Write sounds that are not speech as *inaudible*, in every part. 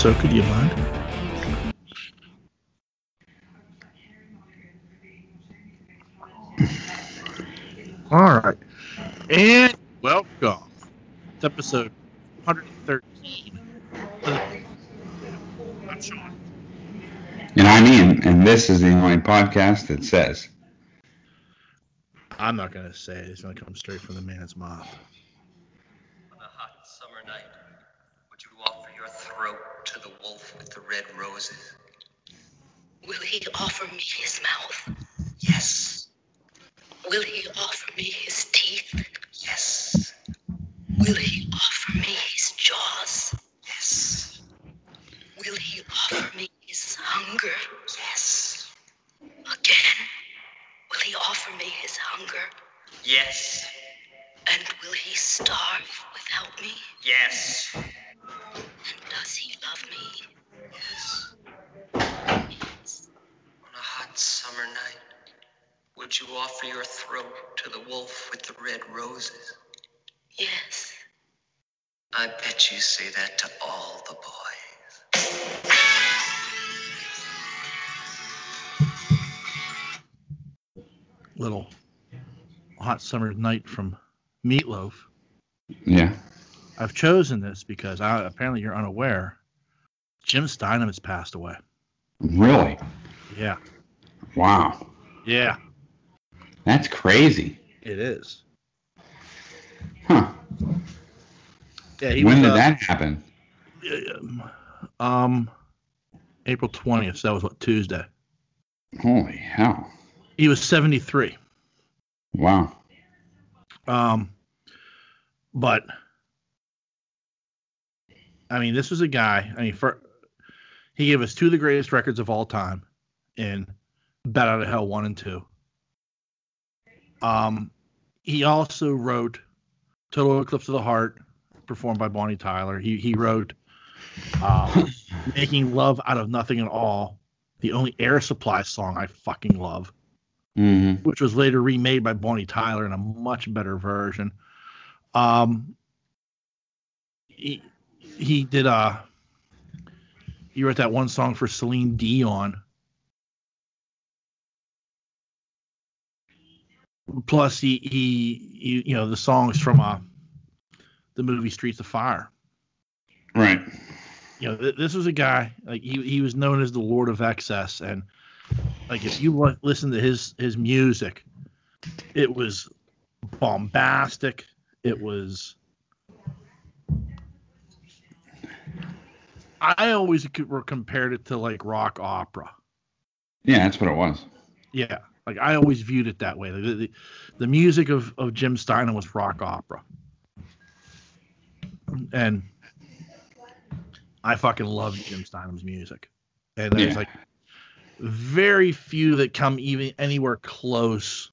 Ahsoka, do you mind? All right. And welcome. It's episode 113. I'm Sean. And I'm Ian, and this is the only podcast that says, I'm not going to say it. It's going to come straight from the man's mouth. On a hot summer night, would you offer your throat to the wolf with Will he offer me his mouth? Yes. Will he offer me his teeth? Yes. Will he offer me his jaws? Yes. Will he offer me his hunger? Yes. Again, will he offer me his hunger? Yes. And will he starve without me? Yes. And does he love me? Yes. On a hot summer night, would you offer your throat to the wolf with the red roses? Yes. I bet you say that to all the boys. Little hot summer night from Meatloaf. yeah, I've chosen this because I, apparently you're unaware. Jim Steinman has passed away. really? Yeah. Wow. Yeah, That's crazy. it is. Huh. Yeah, he when was, did uh, that happen? Um, April 20th. So that was what Tuesday. Holy hell. He was 73. Wow. Um, but I mean, this was a guy. I mean, for he gave us two of the greatest records of all time in "Bat Out of Hell" one and two. Um, he also wrote "Total Eclipse of the Heart," performed by Bonnie Tyler. He he wrote uh, *laughs* "Making Love Out of Nothing at All," the only Air Supply song I fucking love hmm which was later remade by Bonnie Tyler in a much better version. Um, he he did uh he wrote that one song for Celine Dion. Plus, he, he you know the songs from uh the movie Streets of Fire. Right. You know, th- this was a guy like he he was known as the Lord of Excess, and like if you li- listen to his his music, it was bombastic. It was. I always compared it to like rock opera. Yeah, that's what it was. Yeah, like I always viewed it that way. The, the, the music of, of Jim Steinman was rock opera, and I fucking love Jim Steinman's music. And there's Yeah. like very few that come even anywhere close.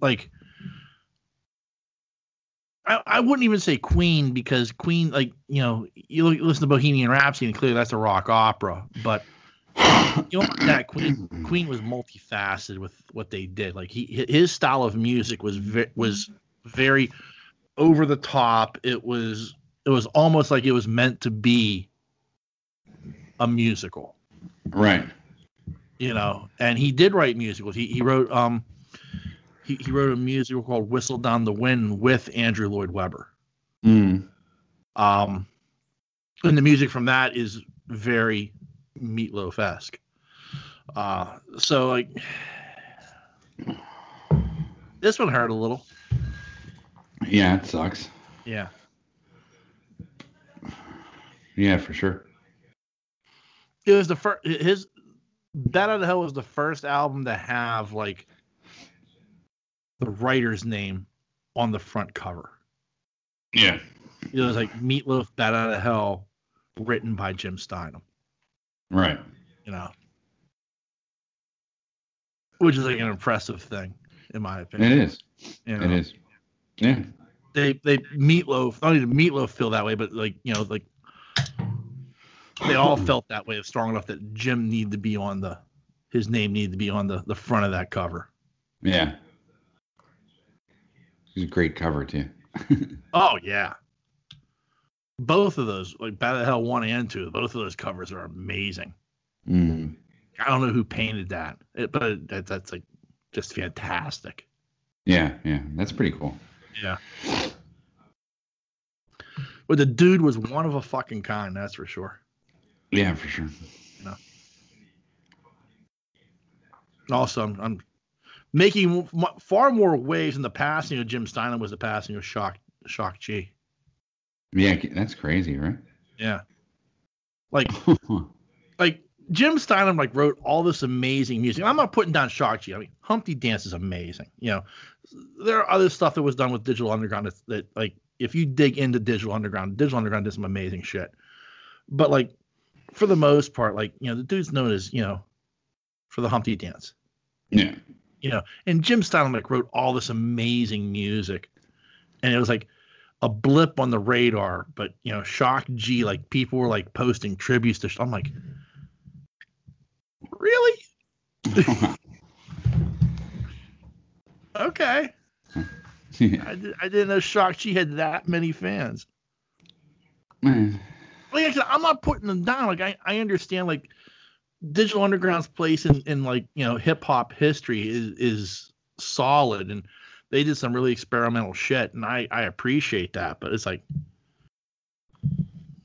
Like I, I wouldn't even say Queen because Queen, like you know, you listen to Bohemian Rhapsody and clearly that's a rock opera, but you know that *clears throat* Queen Queen was multifaceted with what they did. Like he his style of music was ve- was very over the top. It was it was almost like it was meant to be a musical, Right. you know. And he did write musicals. He he wrote um he, he wrote a musical called Whistle Down the Wind with Andrew Lloyd Webber. Mm. Um and the music from that is very meatloaf esque. Uh so like this one hurt a little. Yeah, it sucks. Yeah. Yeah, for sure. It was the first his Bat Out of Hell was the first album to have like the writer's name on the front cover. Yeah. It was like Meatloaf Bat Out of Hell written by Jim Steinman, Right. you know. Which is like an impressive thing, in my opinion. It is. you know. It is. Yeah. they they meatloaf not did meatloaf feel that way but like you know like they all *clears throat* felt that way strong enough that jim needed to be on the his name needed to be on the the front of that cover Yeah. It's a great cover too. *laughs* oh yeah both of those, like Bat Out of Hell one and two, both of those covers are amazing. Mm. I don't know who painted that, it, but that, that's like just fantastic. Yeah, yeah, that's pretty cool. Yeah. But the dude was one of a fucking kind, that's for sure. Yeah, for sure. Also, I'm, I'm making m- far more waves in the passing of Jim Steinman was the passing of Shock Shock G. Yeah, that's crazy, right? Yeah. Like *laughs* like Jim Steinman like wrote all this amazing music. I'm not putting down Shock G. I mean, Humpty Dance is amazing. You know, there are other stuff that was done with Digital Underground that, that like if you dig into Digital Underground, Digital Underground did some amazing shit. But like for the most part, like you know, the dude's known as you know for the Humpty Dance. yeah. You know, and Jim Steinman like wrote all this amazing music, and it was like a blip on the radar. But you know, Shock G, like people were like posting tributes to. I'm like, really? *laughs* Okay. I, I didn't know Shock G had that many fans. Man. Like I said, I'm not putting them down. Like I, I understand like Digital Underground's place in, in like you know hip hop history is is solid, and they did some really experimental shit, and I I appreciate that. But it's like,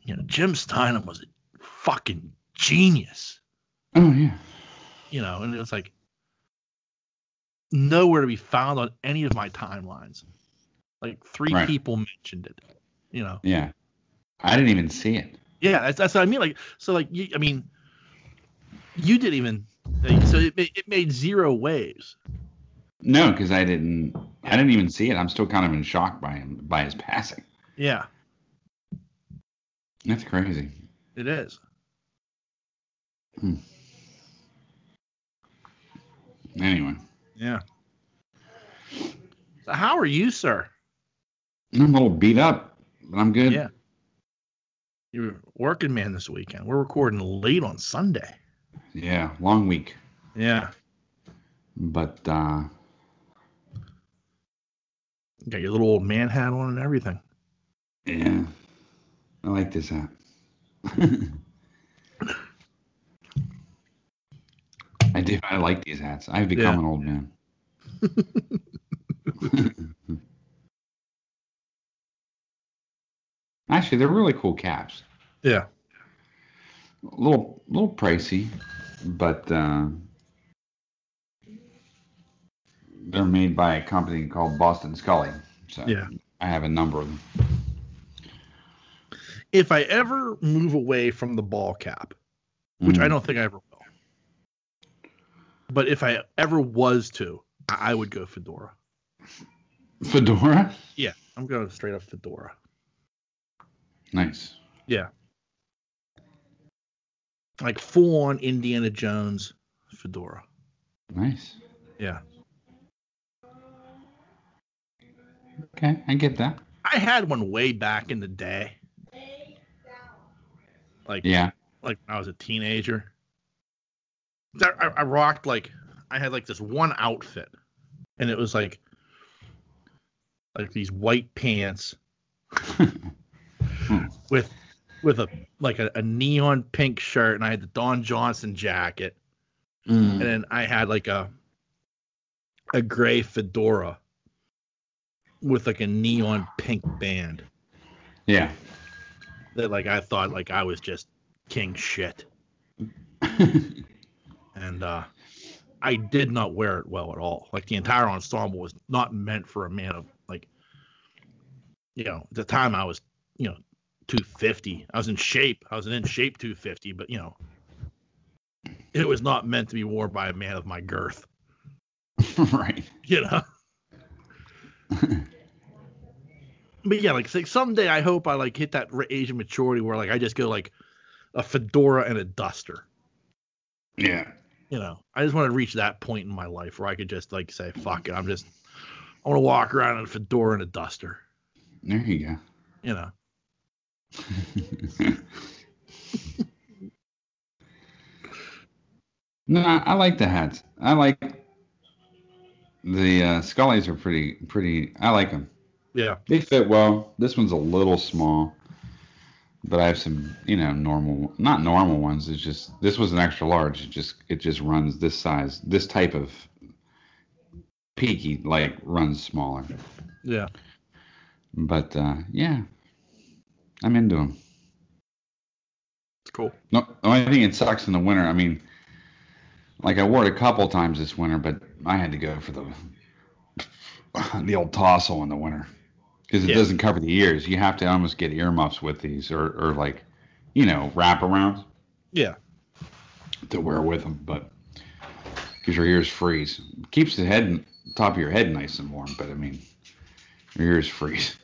you know, Jim Steinman was a fucking genius, Oh yeah. you know, and it's like nowhere to be found on any of my timelines. Like three Right. people mentioned it, you know. Yeah. I didn't even see it. Yeah, that's, that's what I mean. Like, so like you, I mean, you didn't even. Like, so it made, it made zero waves. No, because I didn't. I didn't even see it. I'm still kind of in shock by him by his passing. Yeah, That's crazy. it is. Hmm. Anyway, Yeah. So how are you, sir? I'm a little beat up, but I'm good. Yeah. You're working man this weekend. We're recording late on Sunday. Yeah, long week, Yeah. but uh, You got your little old man hat on and everything. yeah, I like this hat. *laughs* I do. I like these hats. I've become Yeah. an old man. *laughs* Actually, they're really cool caps. Yeah. A little, little pricey, but uh, they're made by a company called Boston Scally. So Yeah. I have a number of them. If I ever move away from the ball cap, which I Mm. don't think I ever will, but if I ever was to, I I would go fedora. fedora. Yeah, I'm going straight up fedora. Nice. Yeah. Like full on Indiana Jones fedora. Nice. Yeah. Okay, I get that. I had one way back in the day. Like Yeah. like when I was a teenager. I, I, I rocked like I had like this one outfit, and it was like like these white pants *laughs* with with a like a, a neon pink shirt, and I had the Don Johnson jacket, and Mm. then I had like a a gray fedora with like a neon pink band Yeah. that like I thought like I was just king shit. *laughs* and uh I did not wear it well at all. Like the entire ensemble was not meant for a man of like you know, at the time I was, you know, 250. I was in shape. I was in shape 250, but you know, it was not meant to be worn by a man of my girth, *laughs* right. you know. But yeah, like, like someday I hope I like hit that of maturity where like I just go like a fedora and a duster. Yeah. you know, I just want to reach that point in my life where I could just like say, fuck it, I'm just, I want to walk around in a fedora and a duster, There you go. you know. *laughs* no, I I like the hats. I like the uh, Scallies are pretty pretty. I like them. Yeah, They fit well. This one's a little small, but I have some, you know, normal, not normal ones. It's just this was an extra large. It just it just runs this size. This type of peaky like runs smaller. Yeah. But uh, yeah, I'm into them. It's cool. No, the only thing it sucks in the winter. I mean, like I wore it a couple times this winter, but I had to go for the the old tossle in the winter because it Yeah. doesn't cover the ears. You have to almost get earmuffs with these, or or like, you know, wraparounds Yeah. to wear with them. But because your ears freeze, keeps the head top of your head nice and warm. But I mean, your ears freeze.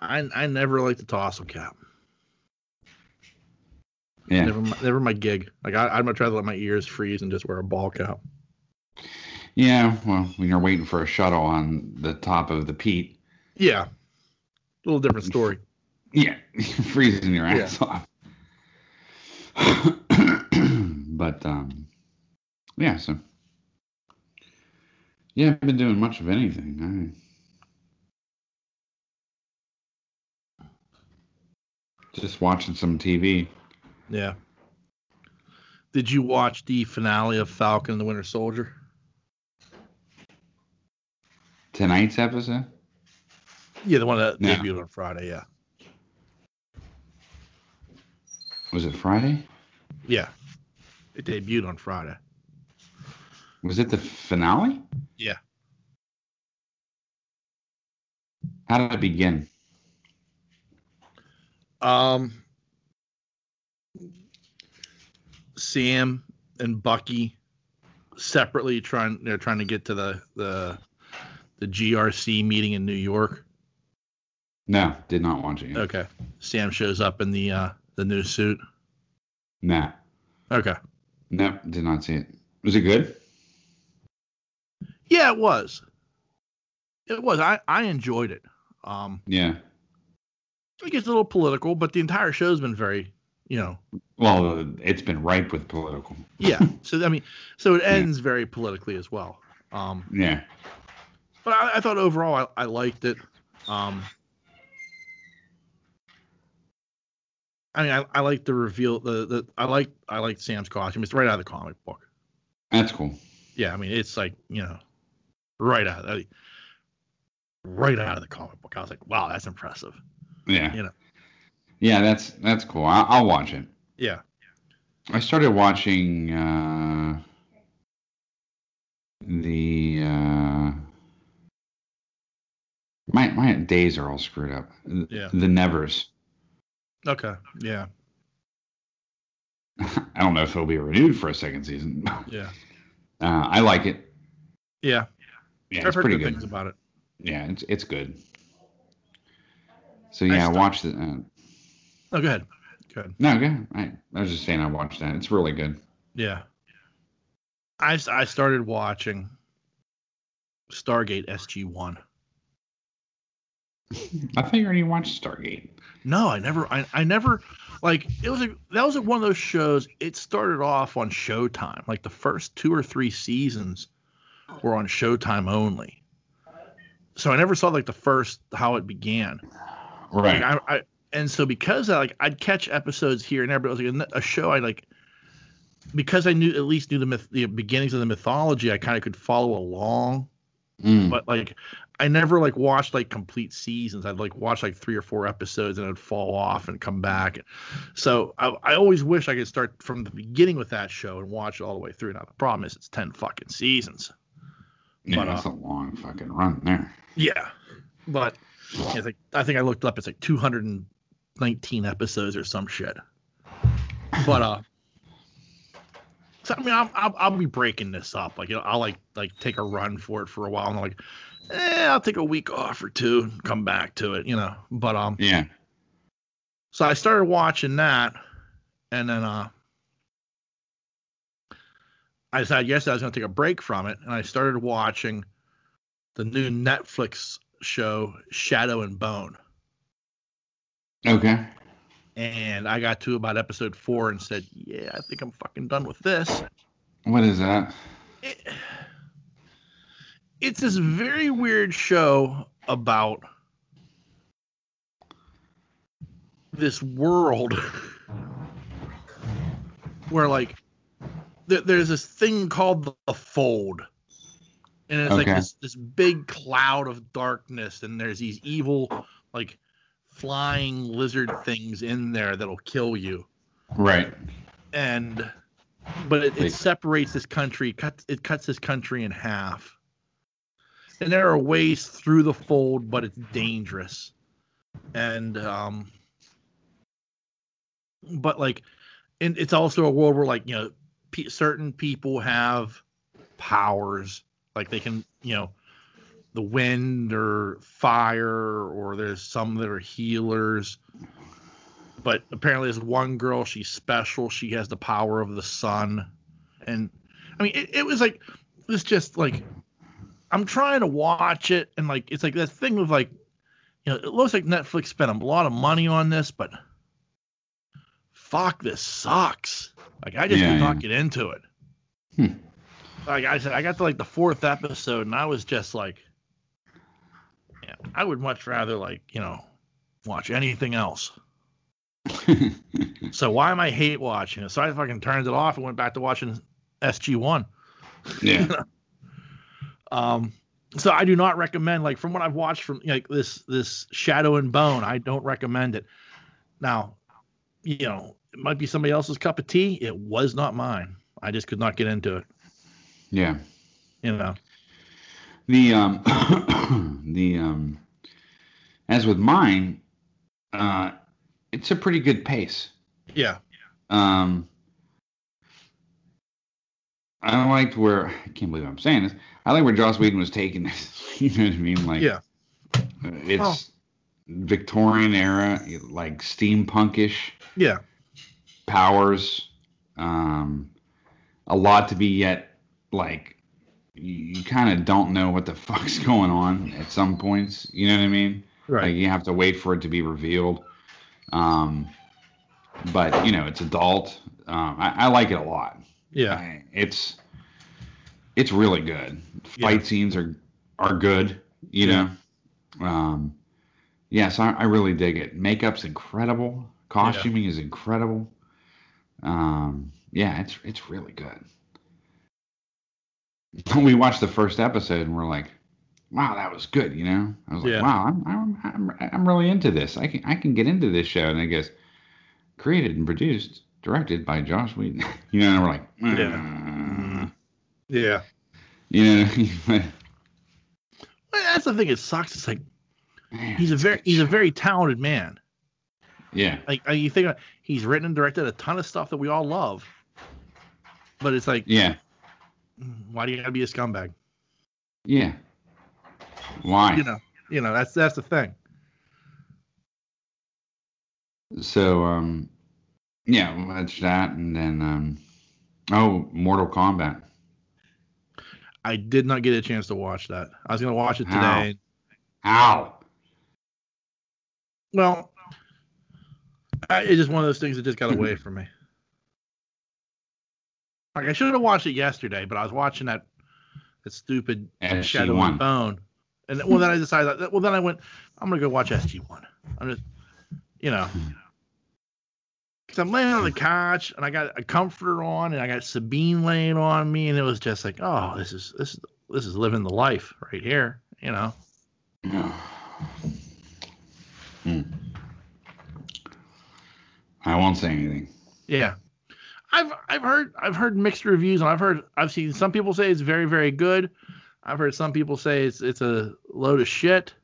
I I never liked the tassel cap. Yeah. Never my, never my gig. Like I, I'd much rather let my ears freeze and just wear a ball cap. Yeah. Well, when you're waiting for a shuttle on the top of the peat, Yeah. A little different story. Yeah, *laughs* freezing your Yeah. ass off. *clears throat* but um, yeah. So yeah, I haven't been doing much of anything. I just watching some TV. Yeah. Did you watch the finale of Falcon and the Winter Soldier? Tonight's episode. Yeah, the one that No. debuted on Friday. Yeah. Was it Friday? Yeah. It debuted on Friday. Was it the finale? Yeah. How did it begin? Um, Sam and Bucky separately trying they're trying to get to the the the GRC meeting in New York. No, did not watch it. Yet. Okay. Sam shows up in the uh the new suit. Nah, Okay. no, did not see it. Was it good? Yeah, it was. It was. I I enjoyed it. Um, Yeah. it gets a little political, but the entire show's been very, you know, Well, it's been ripe with political. yeah. *laughs* so I mean, so it ends very politically as well. Um, Yeah. But I, I thought overall I, I liked it. Um, I mean, I, I like the reveal. The, the I like I like Sam's costume. It's right out of the comic book. That's cool. Yeah, I mean, it's like you know, right out, of, right out of the comic book. I was like, wow, that's impressive. Yeah. You know. Yeah, that's that's cool. I'll, I'll watch it. Yeah, I started watching uh, the uh, my my days are all screwed up. Yeah. The Nevers. okay, yeah, *laughs* I don't know if it'll be renewed for a second season. *laughs* yeah, Uh, I like it. yeah. Yeah, I've it's pretty good things about it. Yeah, it's it's good. So yeah, I start- watched it. Uh, Oh, go ahead. Go ahead. no, good. I, I was just saying I watched that. It's really good. Yeah. I I started watching Stargate SG One. I thought you already watched Stargate. No, I never. I, I never like it was a that was one of those shows. It started off on Showtime. Like the first two or three seasons were on Showtime only. So I never saw like the first how it began. Right. Like, I, I and so because I like I'd catch episodes here and there, but it was like a, a show I like because I knew at least knew the myth, the beginnings of the mythology. I kind of could follow along, Mm. but like I never like watched like complete seasons. I'd like watch like three or four episodes and I'd fall off and come back. So I, I always wish I could start from the beginning with that show and watch it all the way through. Now the problem is it's ten fucking seasons. yeah, but, uh, that's a long fucking run there. Yeah, but it's like I think I looked up. It's like 219 episodes or some shit. But uh, so I mean, I'll, I'll, I'll be breaking this up. Like you know, I'll like like take a run for it for a while, and I'm like, eh, I'll take a week off or two, and come back to it, you know. But um, Yeah. so I started watching that, and then uh, I decided yesterday I was going to take a break from it, and I started watching the new Netflix show Shadow and Bone. Okay. And I got to about episode four and said, "Yeah, I think I'm fucking done with this." What is that? It, it's this very weird show about this world where like th- there's this thing called the, fold. And it's like this this big cloud of darkness and there's these evil like flying lizard things in there that'll kill you. Right. and but it, it separates this country cuts it cuts this country in half and there are ways through the fold but it's dangerous. And um but like and it's also a world where like you know pe certain people have powers. Like they can you know the wind or fire or there's some that are healers. But apparently there's one girl she's special. She has the power of the sun. And i mean it, it was like it's just like i'm trying to watch it and like it's like that thing of like you know it looks like netflix spent a lot of money on this but fuck this sucks like i just Yeah, could not get into it Hmm. like i said i got to like the fourth episode and i was just like yeah i would much rather like you know watch anything else *laughs* so why am I hate watching it? So I fucking turned it off and went back to watching SG One. yeah. *laughs* Um, so I do not recommend like from what I've watched from like this this Shadow and Bone. I don't recommend it. Now, you know, it might be somebody else's cup of tea. It was not mine. I just could not get into it. Yeah. You know. The um *coughs* the um as with mine, uh it's a pretty good pace. Yeah. Um I liked where I can't believe I'm saying this. I like where Joss Whedon was taking this. *laughs* you know what I mean? Like Yeah. it's Oh. Victorian era, like steampunkish Yeah. powers. Um a lot to be yet like you, you kind of don't know what the *laughs* fuck's going on at some points. You know what I mean? Right. Like you have to wait for it to be revealed. Um, but you know, it's adult. Um, I, I like it a lot. Yeah. It's it's really good. Yeah. Fight scenes are are good. You Yeah. know. Um, yeah, so I, I really dig it. Makeup's incredible. Costuming is incredible. Um, yeah, it's it's really good. When *laughs* we watched the first episode and we're like, "Wow, that was good." You know, I was like, Yeah. "Wow, I'm, I'm I'm I'm really into this. I can I can get into this show." And it goes, created and produced, directed by Joss Whedon. *laughs* you know, and we're like, Yeah. "Uh," Yeah. *laughs* you know, Well, that's the thing. It sucks. It's like Man, he's a very he's a very talented man. yeah Like like, you think about- he's written and directed a ton of stuff that we all love, but it's like, yeah why do you gotta be a scumbag? yeah. Why? You know, you know that's that's the thing. So um, yeah, we'll that, and then um, oh, Mortal Kombat. I did not get a chance to watch that. I was gonna watch it today. How? Well, I, it's just one of those things that just got away *clears throat* from me. Like I should have watched it yesterday, but I was watching that that stupid Shadow SG1. and Bone, and well, then I decided. That, well, then I went. I'm gonna go watch SG One. I'm just, you know, *laughs* I'm laying on the couch and I got a comforter on and I got Sabine laying on me, and it was just like, oh, this is this is this is living the life right here, you know. *sighs* Hmm. I won't say anything. Yeah. I've I've heard I've heard mixed reviews and I've heard I've seen some people say it's very very good. I've heard some people say it's it's a load of shit.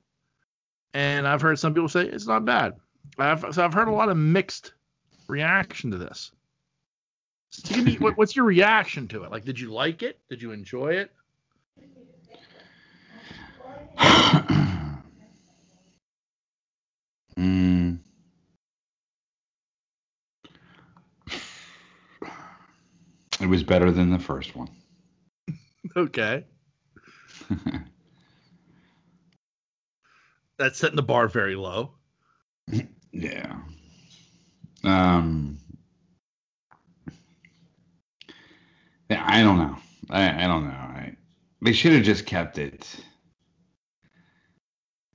And I've heard some people say it's not bad. I've so I've heard a lot of mixed reaction to this. So give me what, what's your reaction to it? Like did you like it? Did you enjoy it? mm. *sighs* It was better than the first one. *laughs* Okay. *laughs* That's setting the bar very low. Yeah. Um. Yeah, I don't know. I, I don't know. I, they should have just kept it.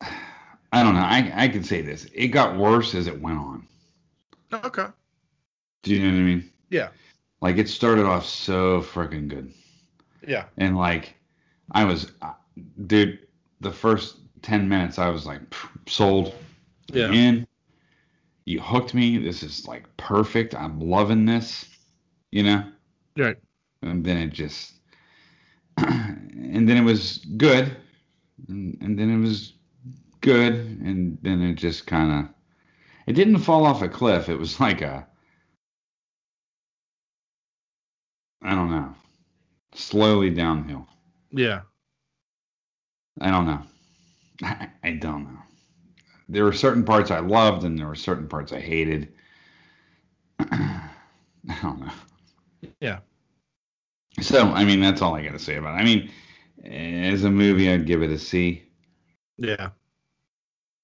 I don't know. I I can say this. It got worse as it went on. Okay. Do you know what I mean? Yeah. Like it started off so freaking good. Yeah. And like, I was, uh, dude, the first 10 minutes, I was like, sold. Yeah. In. You hooked me. This is like perfect. I'm loving this, you know? Right. And then it just, *clears throat* and then it was good. And, and then it was good. And then it just kind of, it didn't fall off a cliff. It was like a, I don't know, slowly downhill. Yeah. I don't know. I, *laughs* I don't know. There were certain parts I loved, and there were certain parts I hated. *clears throat* I don't know. Yeah. So, I mean, that's all I got to say about it. I mean, as a movie, I'd give it a C. Yeah.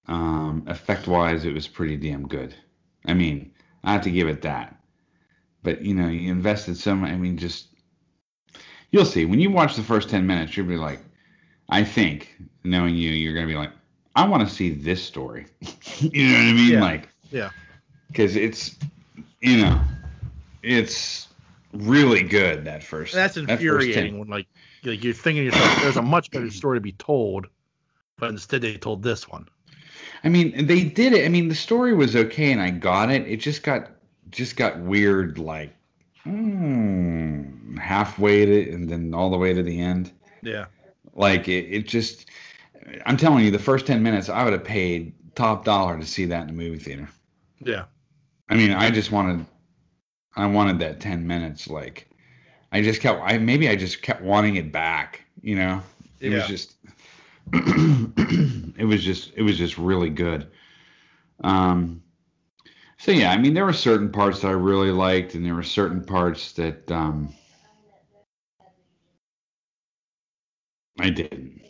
Um, effect wise, it was pretty damn good. I mean, I have to give it that. But, you know, you invested so much. I mean, just, you'll see. When you watch the first 10 minutes, you'll be like, I think, knowing you, you're going to be like, I want to see this story. *laughs* you know what I mean? Yeah. Like, Yeah. because it's, you know, it's really good that first. That's that first 10 infuriating when like like you're thinking to yourself, there's a much better story to be told, but instead they told this one. I mean, they did it. I mean, the story was okay, and I got it. It just got just got weird, like mm, halfway to, and then all the way to the end. Yeah. Like it, it just. I'm telling you, the first ten minutes, I would have paid top dollar to see that in the movie theater. Yeah. I mean, I just wanted, I wanted that ten minutes. Like, I just kept, I maybe I just kept wanting it back. You know, it was just, *clears throat* it was just, it was just really good. Um, so yeah, I mean, there were certain parts that I really liked, and there were certain parts that um, I didn't.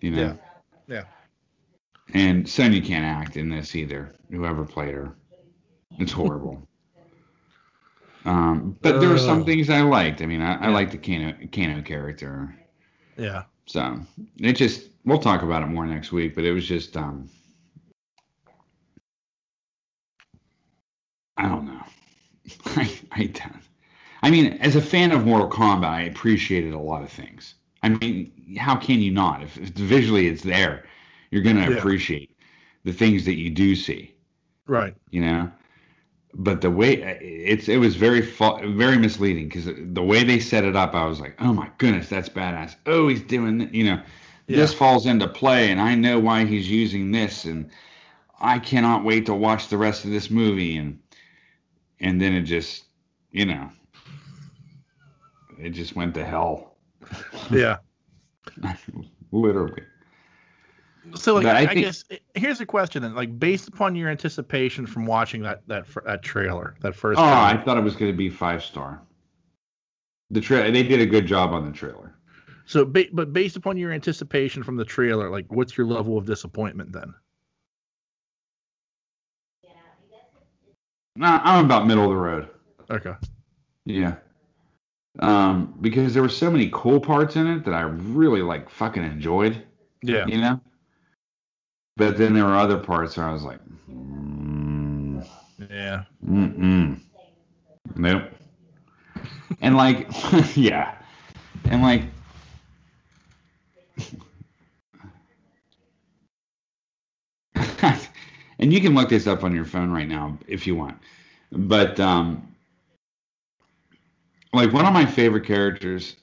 You know. Yeah. Yeah. And Sonya can't act in this either. Whoever played her, it's horrible. *laughs* um, but there were some things I liked. I mean, I, I Yeah. liked the Kano, Kano character. Yeah. So it just we'll talk about it more next week. But it was just um, I don't know. *laughs* I I don't. I mean, as a fan of Mortal Kombat, I appreciated a lot of things. I mean, how can you not? If, if visually it's there, you're gonna Yeah. appreciate the things that you do see. Right. You know. But the way it's it was very fa- very misleading because the way they set it up, I was like, oh my goodness, that's badass. Oh, he's doing th- you know, this falls into play, and I know why he's using this, and I cannot wait to watch the rest of this movie, and and then it just, you know, it just went to hell, *laughs* Yeah. literally. So like I I, think- guess here's a question then like based upon your anticipation from watching that that that trailer that first Oh, I thought it was going to be five star. The tra- they did a good job on the trailer. so ba- but based upon your anticipation from the trailer like what's your level of disappointment then Nah, I'm about middle of the road. okay Yeah. Um, because there were so many cool parts in it that I really like fucking enjoyed. yeah You know. But then there were other parts where I was like, mm, yeah mm-mm. nope. And like, *laughs* yeah, and like, *laughs* and you can look this up on your phone right now if you want. But um, like one of my favorite characters,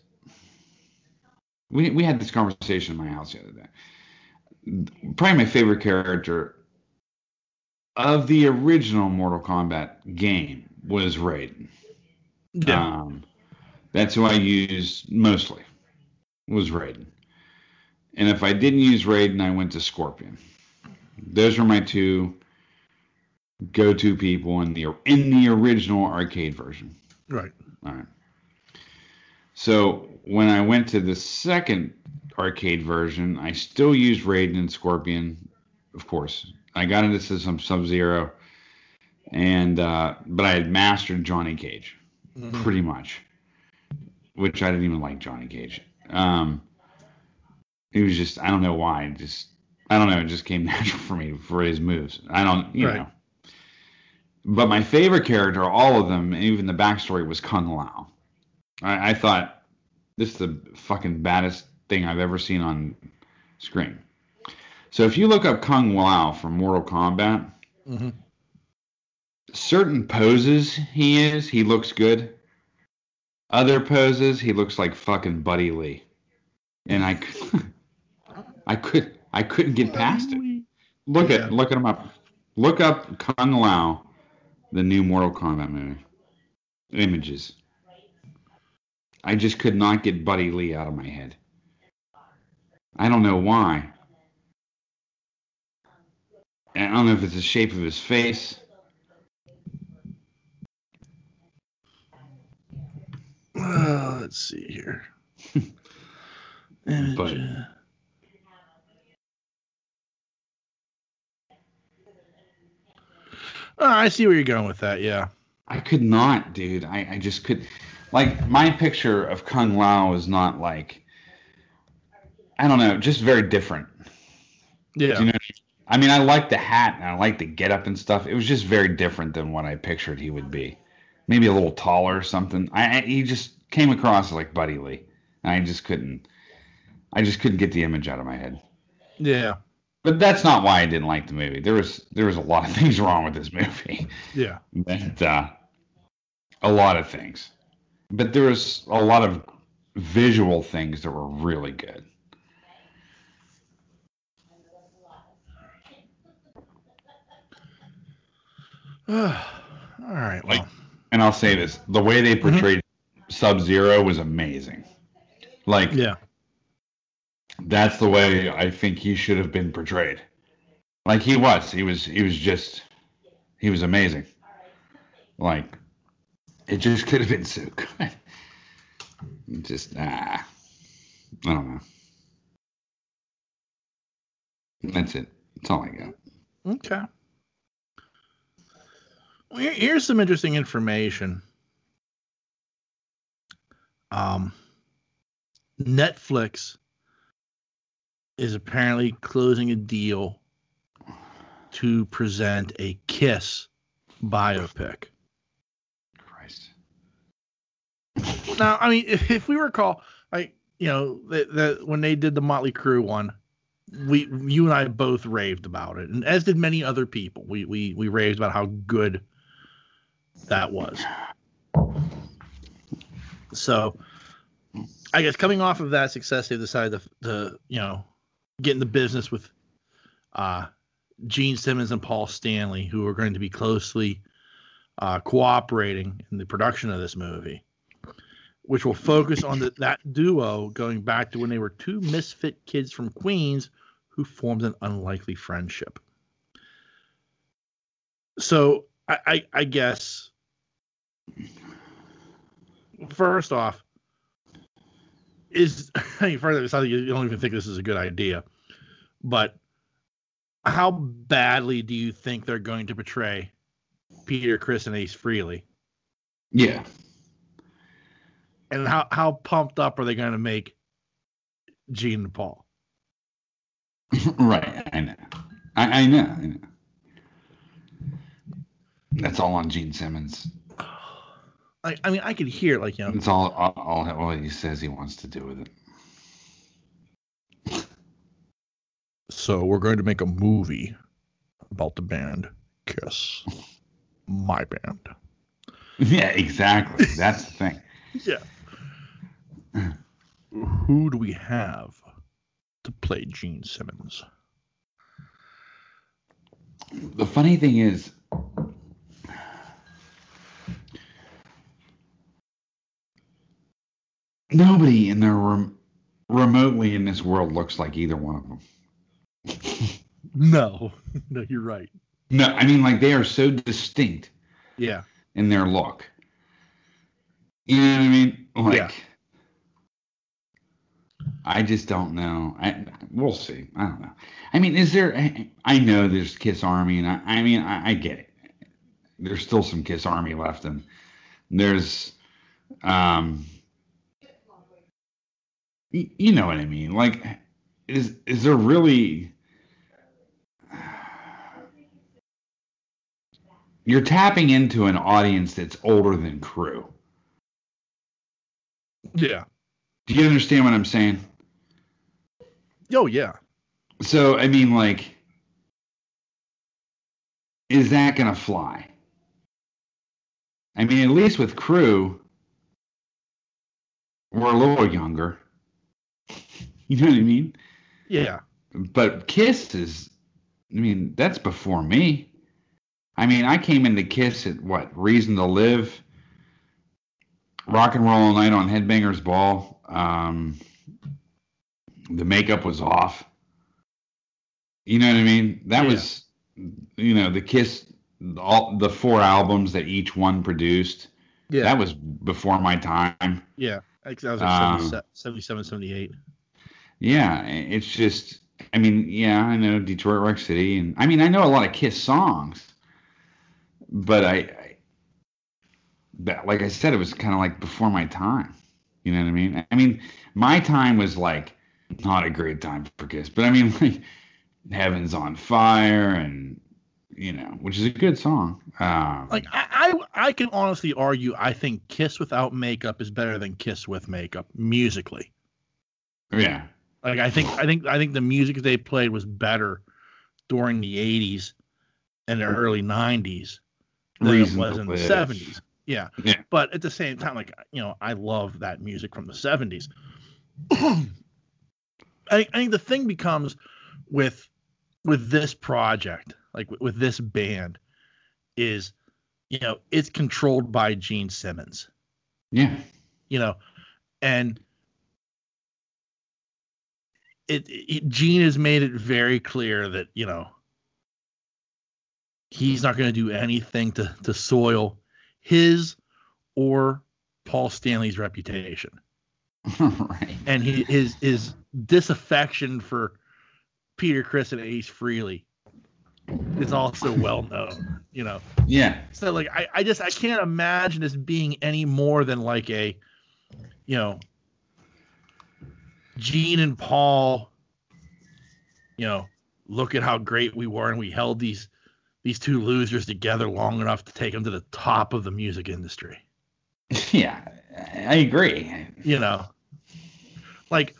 we we had this conversation in my house the other day. Probably my favorite character of the original Mortal Kombat game was Raiden. yeah Um, that's who I used mostly. Was Raiden. And if I didn't use Raiden, I went to Scorpion. Those were my two go-to people in the in the original arcade version. right All right. So when I went to the second arcade version, I still used Raiden and Scorpion, of course. I got into some Sub Zero, and uh, but I had mastered Johnny Cage Mhm. pretty much, which I didn't even like Johnny Cage. Um, it was just I don't know why, just I don't know, it just came *laughs* natural for me for his moves. I don't, you Right. know. But my favorite character, all of them, even the backstory, was Kung Lao. I, I thought this is the fucking baddest thing I've ever seen on screen. So if you look up Kung Lao from Mortal Kombat, Mm-hmm. certain poses he is, he looks good. Other poses, he looks like fucking Buddy Lee. And I, *laughs* I could, I couldn't get past it. Look Yeah. at, look at him up. Look up Kung Lao, the new Mortal Kombat movie. Images. I just could not get Buddy Lee out of my head. I don't know why. I don't know if it's the shape of his face. Uh, let's see here. *laughs* Image, But- uh, Oh, I see where you're going with that. Yeah. I could not, dude. I, I just could. Like, my picture of Kung Lao is not like. I don't know, just very different. Yeah. You know? I mean, I like the hat and I like the getup and stuff. It was just very different than what I pictured he would be. Maybe a little taller or something. I, I he just came across like Buddy Lee, and I just couldn't. I just couldn't get the image out of my head. Yeah. But that's not why I didn't like the movie. There was there was a lot of *laughs* things wrong with this movie. Yeah. But, uh, a lot of things. But there was a lot of visual things that were really good. *sighs* All right. Well. Like- And I'll say this: the way they mm-hmm. portrayed Sub Zero was amazing. Like yeah. that's the way I think he should have been portrayed. Like he was. He was. He was just. He was amazing. Like it just could have been so good. *laughs* Just ah, I don't know. That's it. That's all I got. Okay. Well, here- here's some interesting information. Um, Netflix is apparently closing a deal to present a Kiss biopic. Now, I mean, if, if we recall, like you know, that when they did the Motley Crue one, we you and I both raved about it, and as did many other people. We we we raved about how good that was. So, I guess coming off of that success, they decided to, to you know get in the business with uh, Gene Simmons and Paul Stanley, who are going to be closely uh, cooperating in the production of this movie, which will focus on the, that duo going back to when they were two misfit kids from Queens who formed an unlikely friendship. So I, I, I guess first off, is *laughs* further, that you don't even think this is a good idea, but how badly do you think they're going to portray Peter, Chris, and Ace Frehley? Yeah. And how, how pumped up are they going to make Gene and Paul? *laughs* right. I know. I, I know. I know. That's all on Gene Simmons. *sighs* I, I mean, I could hear like you know, That's all, all, all, all he says he wants to do with it. *laughs* so we're going to make a movie about the band Kiss, *laughs* my band. Yeah, exactly. That's the thing. Yeah. *clears throat* Who do we have to play Gene Simmons? The funny thing is, nobody in their rem- remotely in this world looks like either one of them. *laughs* No, *laughs* no, you're right. No, I mean like they are so distinct Yeah, in their look. You know what I mean? Like, Yeah. I just don't know. I we'll see. I don't know. I mean, is there? I, I know there's Kiss Army, and I, I mean, I, I get it. There's still some Kiss Army left, and there's, um, y- you know what I mean? Like, is is there really? you're tapping into an audience that's older than Crue. Yeah. Do you understand what I'm saying? Oh yeah. So I mean, like, is that gonna fly? I mean, at least with Crue, we're a little younger. *laughs* You know what I mean? Yeah. But Kiss is, I mean, that's before me. I mean, I came into Kiss at what? Reason to Live, Rock and Roll All Night on Headbangers Ball. Um, the makeup was off. You know what I mean? That Yeah. was, you know, the Kiss, all the four albums that each one produced. Yeah. That was before my time. yeah. That was like Um, 77, 77, 78. Yeah, it's just, I mean, yeah, I know Detroit Rock City, and I mean, I know a lot of Kiss songs, but I, I that, like I said, it was kind of like before my time. You know what I mean? I mean, my time was like not a great time for Kiss, but I mean, *laughs* like Heaven's on Fire, and you know, which is a good song. Um, Like I, I I can honestly argue I think Kiss without makeup is better than Kiss with makeup musically. yeah, Like I think I think I think the music they played was better during the 80s and the early 90s than Reason it was in the Live. 70s. Yeah. Yeah. But at the same time, like you know, I love that music from the 70s. *clears throat* I, I think the thing becomes with with this project, like with, with this band, is you know it's controlled by Gene Simmons. Yeah, you know, and it, it Gene has made it very clear that you know he's not going to do anything to to soil his or Paul Stanley's reputation, *laughs* right. and he, his his disaffection for Peter Criss and Ace Frehley is also well known, you know. Yeah, So like I, I just I can't imagine this being any more than like a you know Gene and Paul you know look at how great we were and we held these these two losers together long enough to take them to the top of the music industry *laughs* yeah, I agree. you know like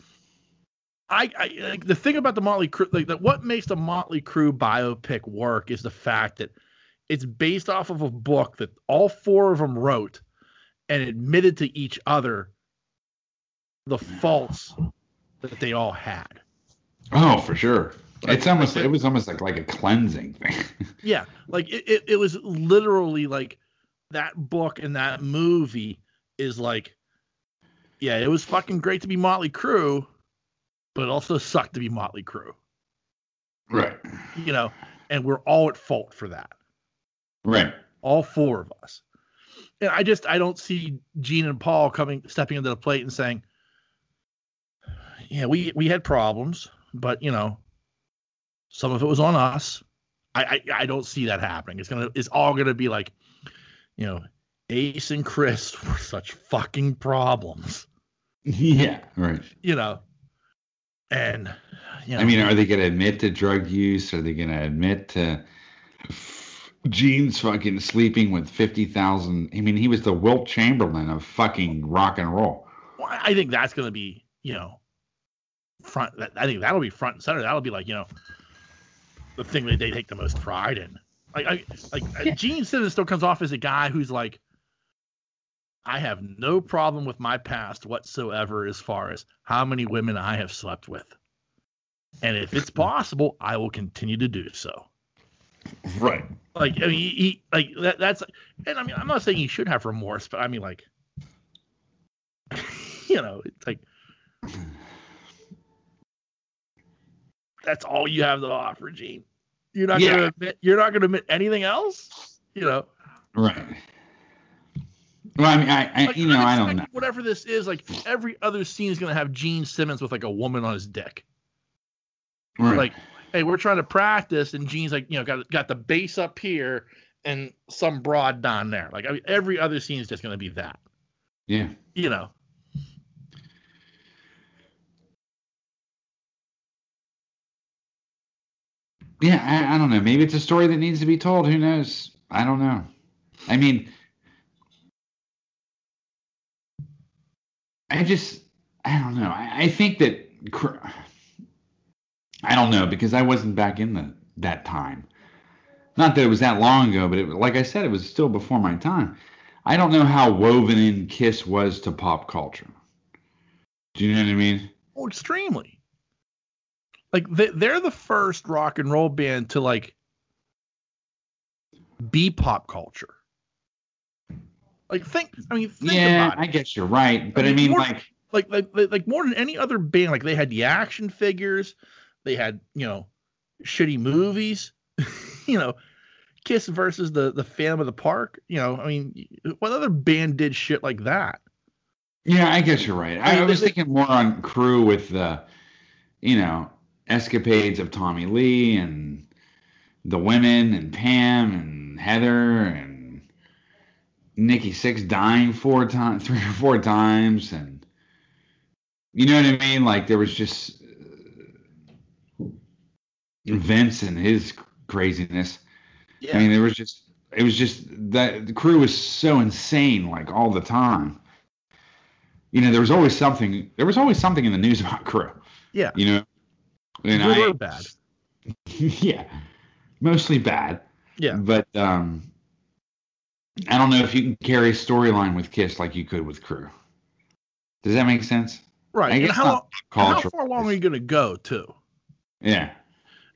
I, I like the thing about the Motley Crue, like that what makes the Motley Crue biopic work is the fact that it's based off of a book that all four of them wrote and admitted to each other the faults that they all had. Oh, for sure. Like- it's almost like- it was almost like like a cleansing thing. *laughs* Yeah, like it, it, it was literally like that book and that movie is like, yeah, it was fucking great to be Motley Crue, but it also sucked to be Motley Crue, right. you know, and we're all at fault for that. Right. all four of us. And I just I don't see Gene and Paul coming stepping into the plate and saying, "Yeah, we we had problems, but you know, some of it was on us." I I, I don't see that happening. It's gonna it's all gonna be like, you know, Ace and Criss *laughs* were such fucking problems, Yeah. *laughs* Right. you know, and you know, I mean, are they going to admit to drug use? Are they going to admit to Gene's fucking sleeping with fifty thousand? I mean, he was the Wilt Chamberlain of fucking rock and roll. Well, I think that's going to be, you know, front. I think that'll be front and center. That'll be like, you know, the thing that they take the most pride in. Like, I, like uh Gene Simmons still comes off as a guy who's like, I have no problem with my past whatsoever as far as how many women I have slept with, and if it's *laughs* possible, I will continue to do so. Right. Like, I mean, he, he like that. That's, and I mean, I'm not saying he should have remorse, but I mean, like, *laughs* you know, it's like that's all you have to offer, Gene. You're not Yeah. gonna admit. You're not gonna admit anything else. You know, Right. Well, I mean, I, I like, you know, I don't know. Whatever this is, like every other scene is gonna have Gene Simmons with like a woman on his dick. Right. Like, hey, we're trying to practice, and Gene's like, you know, got got the bass up here and some broad down there. Like I mean, every other scene is just gonna be that. yeah. You know. Yeah, I, I don't know. Maybe it's a story that needs to be told. Who knows? I don't know. I mean, I just, I don't know. I, I think that, I don't know because I wasn't back in the that time. Not that it was that long ago, but it, like I said, it was still before my time. I don't know how woven in Kiss was to pop culture. Do you know what I mean? Oh, extremely. Like they, they're the first rock and roll band to like be pop culture. Like think, I mean, think yeah, about it. I guess you're right, but I I mean, mean, more- like, like, like like like more than any other band like they had the action figures they had you know shitty movies *laughs* you know kiss versus the the phantom of the park you know i mean what other band did shit like that yeah, I guess you're right. I, I mean, was thinking more on Crue with the, you know, escapades of Tommy Lee and the women and Pam and Heather and Nikki Sixx dying four times, *laughs* three or four times, and you know what I mean. Like there was just uh, Vince and his craziness. yeah I mean, there was just it was just that the crew was so insane like all the time. You know, there was always something. There was always something in the news about *laughs* crew. yeah You know, and good I, or bad *laughs* yeah, mostly bad. yeah But um, I don't know if you can carry a storyline with Kiss like you could with Crue. Does that make sense? right and how, how far along are you going to go too Yeah.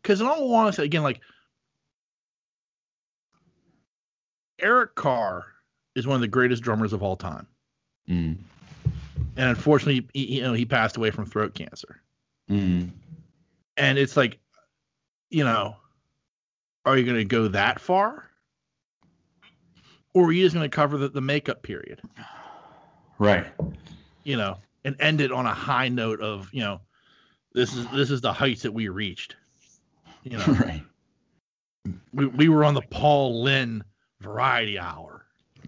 because in all honesty again like eric carr is one of the greatest drummers of all time Mm. and unfortunately he, you know he passed away from throat cancer Mm. And it's like you know are you going to go that far or are you just going to cover the, the makeup period Right. you know and end it on a high note of you know this is this is the heights that we reached you know *laughs* right. we, we were on the paul lynde variety hour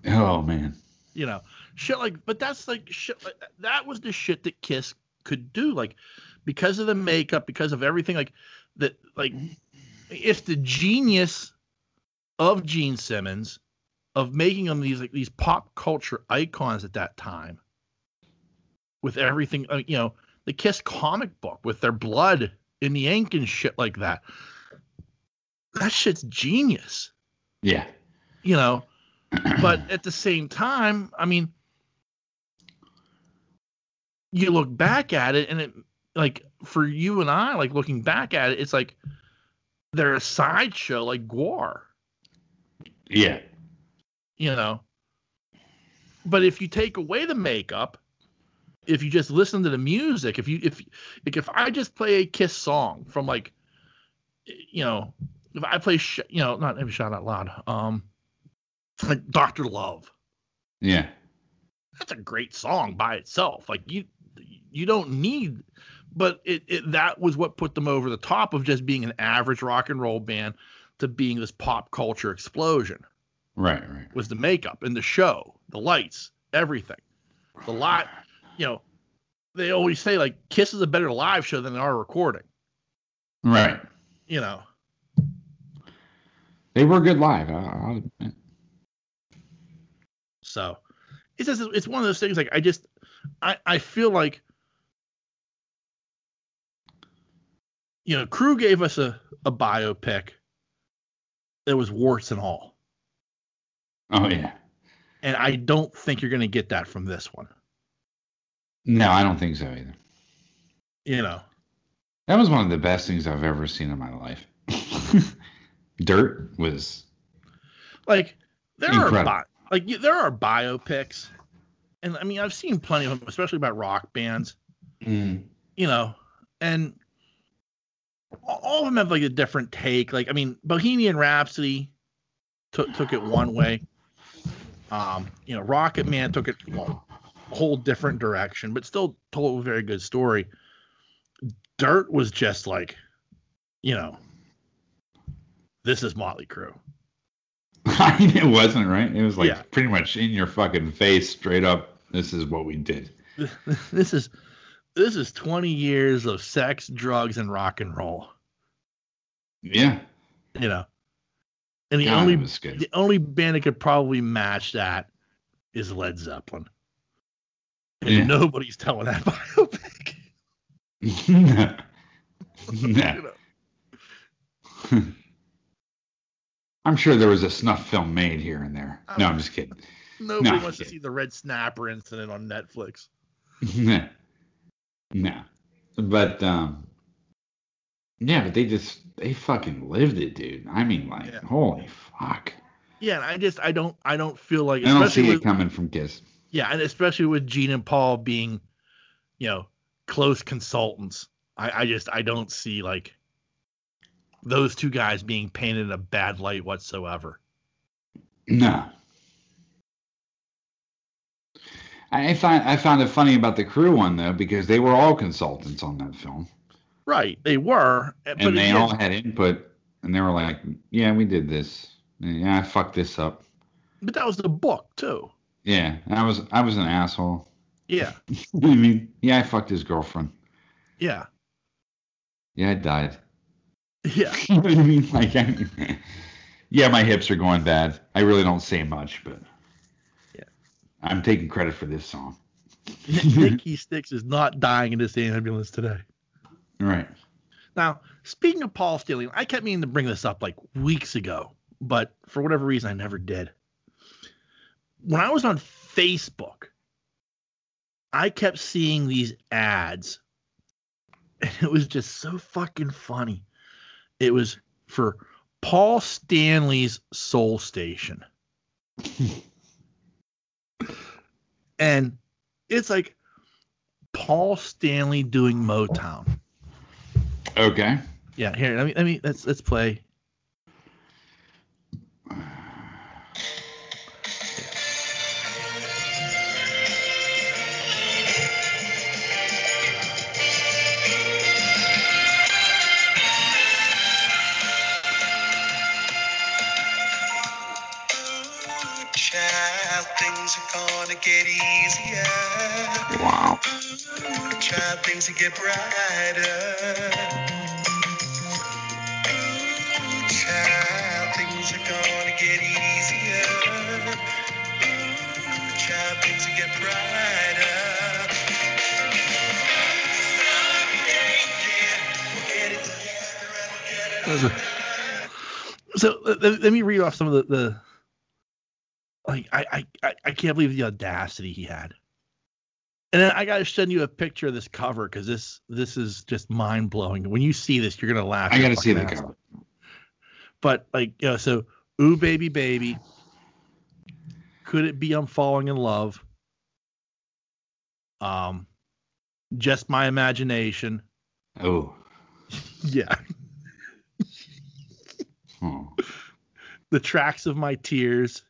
Oh man. you know shit like but that's like shit like, that was the shit that kiss could do like because of the makeup because of everything like that like it's the genius of gene simmons of making them these like these pop culture icons at that time with everything uh, you know the kiss comic book with their blood in the ink and shit like that. That shit's genius. Yeah. you know? *clears throat* But at the same time, I mean, you look back at it, and it like for you and I, like looking back at it, it's like they're a sideshow, like Gwar, yeah. you know. But if you take away the makeup, if you just listen to the music, if you if like if I just play a Kiss song from like, you know, if I play, sh- you know, not maybe shout out loud, um, like Doctor Love. Yeah. that's a great song by itself. Like you you don't need but it, it that was what put them over the top of just being an average rock and roll band to being this pop culture explosion Right. Right. was the makeup and the show, the lights, everything. The lot, you know, they always say like Kiss is a better live show than they are recording, Right. you know. They were good live. I- I'll. So it's just it's one of those things like I just I I feel like you know, Crue gave us a, a biopic that was warts and all. Oh yeah. And I don't think you're gonna get that from this one. No, I don't think so either. You know. That was one of the best things I've ever seen in my life. *laughs* Dirt was Like there Incredible. are bi- like there are biopics, and I mean I've seen plenty of them, especially about rock bands. mm, you know, and all- of them have like a different take. Like, I mean, Bohemian Rhapsody took took it one way. Um, you know, Rocket Man took it a whole different direction, but still told a very good story. Dirt was just like, you know, this is Motley Crue. I *laughs* mean, it wasn't right. It was like Yeah. pretty much in your fucking face, straight up. This is what we did. *laughs* this is this is 20 years of sex, drugs, and rock and roll. Yeah. You know, And the God, only it was good. the only band that could probably match that is Led Zeppelin. And Yeah. nobody's telling that *laughs* biopic. *laughs* no. *laughs* You No. know? I'm sure there was a snuff film made here and there. No, I'm just kidding. Nobody No, wants to see the Red Snapper incident on Netflix. No. But um yeah, but they just they fucking lived it, dude. I mean like Yeah. holy fuck. Yeah, and I just I don't I don't feel like I don't especially see with, it coming from Kiss. yeah, and especially with Gene and Paul being, you know, close consultants. I, I just I don't see like those two guys being painted in a bad light whatsoever. No. I find I found it funny about the crew one though because they were all consultants on that film Right, they were, eh, but and they all had input and they were like, "Yeah, we did this. Yeah, I fucked this up. but that was the book too. Yeah, I was I was an asshole. Yeah, *laughs* I mean, yeah, I fucked his girlfriend. yeah, Yeah, I died. yeah. *laughs* you know what I mean? Like, I mean, *laughs* yeah, my hips are going bad. I really don't say much, but. I'm taking credit for this song. *laughs* Nicky *laughs* Sixx is not dying in this ambulance today. Right. Now, speaking of Paul Stanley, I kept meaning to bring this up like weeks ago, but for whatever reason, I never did. When I was on Facebook, I kept seeing these ads, and it was just so fucking funny. It was for Paul Stanley's Soul Station. *laughs* and it's like Paul Stanley doing Motown. Okay. Yeah, here, let me let me let's let's play. Things are gonna get easier. Wow. Ooh, child, things will get brighter. Ooh, things are gonna get easier. Ooh, things will get brighter. Someday, yeah, we'll get it together and we'll get it So let, let- let me read off some of the, the like I, I I can't believe the audacity he had. And then I gotta send you a picture of this cover because this this is just mind blowing. When you see this, you're gonna laugh. I gotta see the cover. But like you know, so ooh baby baby, could it be I'm falling in love? Um, just my imagination. Oh. *laughs* Yeah, oh. the tracks of my tears.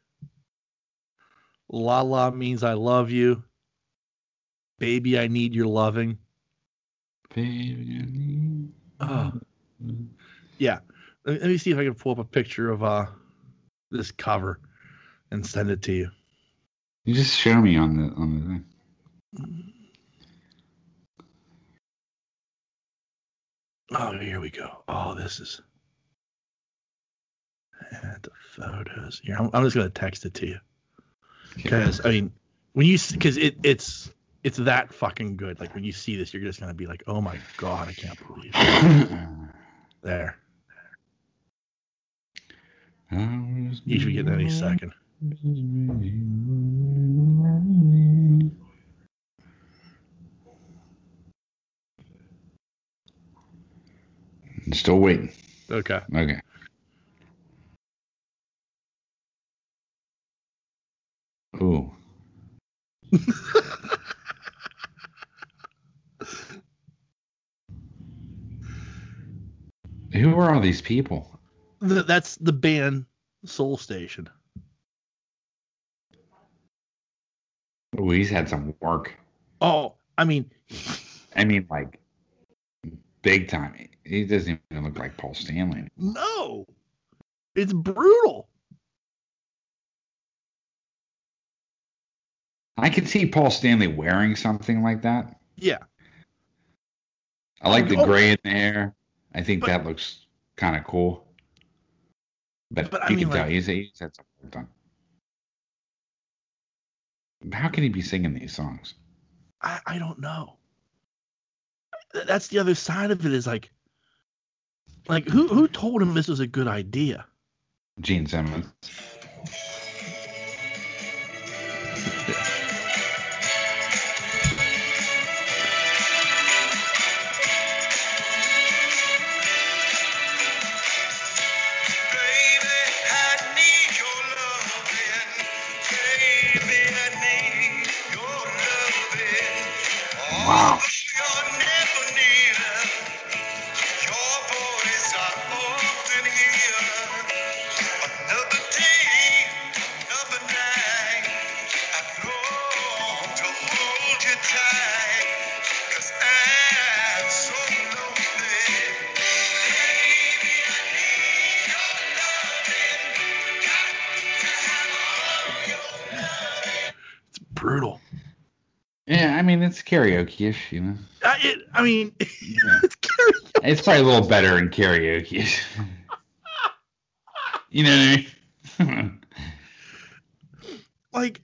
La la means I love you. Baby, I need your loving. Baby. Oh. Yeah. Let me, let me see if I can pull up a picture of uh this cover and send it to you. You just show me on the on the thing. Oh, here we go. Oh, this is and the photos. Here, I'm, I'm just gonna text it to you because I mean, when you because it it's it's that fucking good. Like when you see this, you're just gonna be like, oh my god, I can't believe it. *coughs* There, you should get that any second. Still waiting. Okay. Okay. Ooh. *laughs* Who are all these people? Th- that's the band Soul Station. Oh, he's had some work. Oh, I mean, I mean, like, big time. He doesn't even look like Paul Stanley. no, it's brutal. I can see Paul Stanley wearing something like that. Yeah, I like the Oh. gray in the hair. I think But- that looks kind of cool. But, But I you mean, can tell he's, he's had some work done. How can he be singing these songs? I, I don't know. That's the other side of it is like, like who who told him this was a good idea? Gene Simmons. *laughs* mean it's karaoke-ish, you know. I, it, I mean, *laughs* Yeah. it's karaoke. It's probably a little better in karaoke. you know what I mean? *laughs* like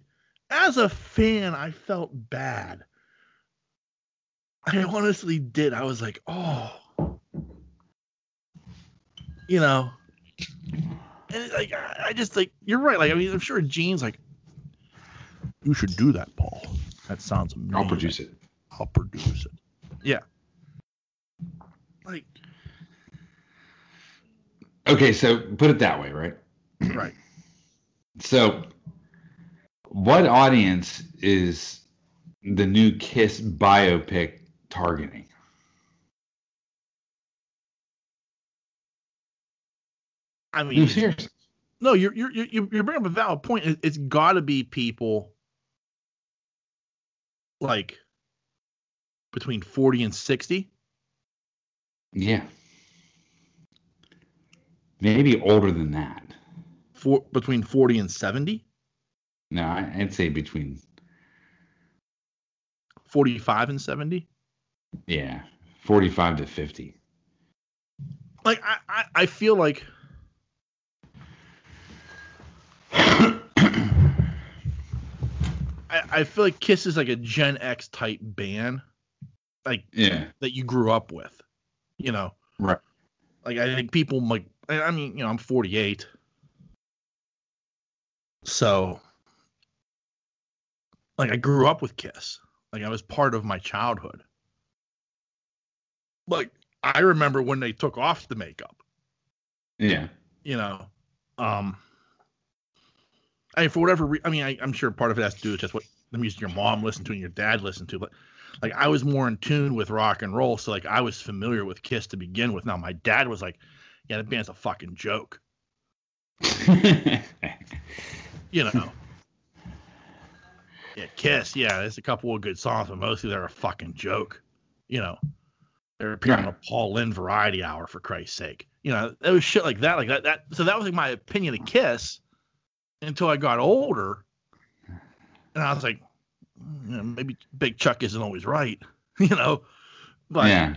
as a fan, I felt bad. I honestly did. I was like, oh, you know, and like I I just like you're right. Like I mean, I'm sure Gene's like, you should do that, Paul. That sounds amazing. I'll produce it. I'll produce it. Yeah. Like Okay, so put it that way, right? right. *clears throat* So, what audience is the new Kiss biopic targeting? I No, mean, seriously. no, you're you're you're you're bringing up a valid point. It's got to be people like between 40 and 60. Yeah. Maybe older than that. For between 40 and 70, No, I'd say between 45 and 70. yeah, 45 to 50. Like I I, I feel like I, I feel like Kiss is like a Gen X type band, like Yeah. that you grew up with, you know. Right. Like I think people like I I mean, you know, I'm 48. So like I grew up with Kiss. Like I was part of my childhood. Like I remember when they took off the makeup, Yeah. you know. Um I mean, for whatever re- I mean, I, I'm sure part of it has to do with just what the music your mom listened to and your dad listened to, but like I was more in tune with rock and roll, so like I was familiar with Kiss to begin with. Now my dad was like, "Yeah, that band's a fucking joke," *laughs* you know. yeah, Kiss, yeah, there's a couple of good songs, but mostly they're a fucking joke, you know. They're appearing on a Paul Lynde Variety Hour for Christ's sake, you know. That was shit like that, like that. That so that was like my opinion of Kiss until I got older, and I was like, you know, maybe Big Chuck isn't always right, *laughs* you know. But yeah.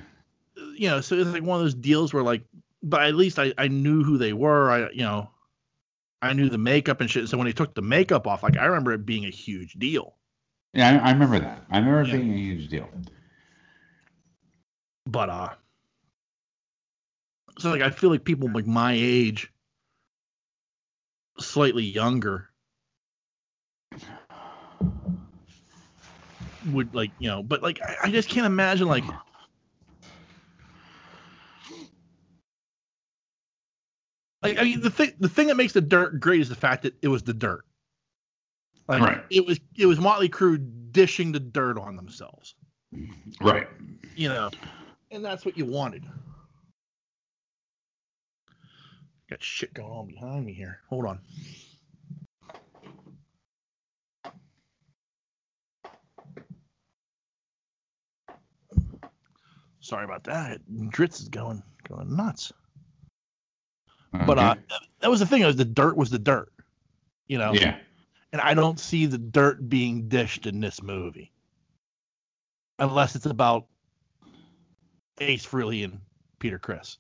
you know, so it's like one of those deals where like, but at least I, I knew who they were. I you know, I knew the makeup and shit. So when they took the makeup off, like I remember it being a huge deal. Yeah, I, I remember that. I remember it Yeah. being a huge deal. But uh, so like I feel like people like my age, slightly younger, would like you know, but like I, I just can't imagine like. Like, I mean, the thing the thing that makes the dirt great is the fact that it was the dirt. Like Right. it was it was Motley Crue dishing the dirt on themselves. Right. You know. And that's what you wanted. Got shit going on behind me here. Hold on. Sorry about that. Dritz is going going nuts. But uh, that was the thing. Was the dirt was the dirt, you know. yeah. And I don't see the dirt being dished in this movie, unless it's about Ace Frehley and Peter Criss.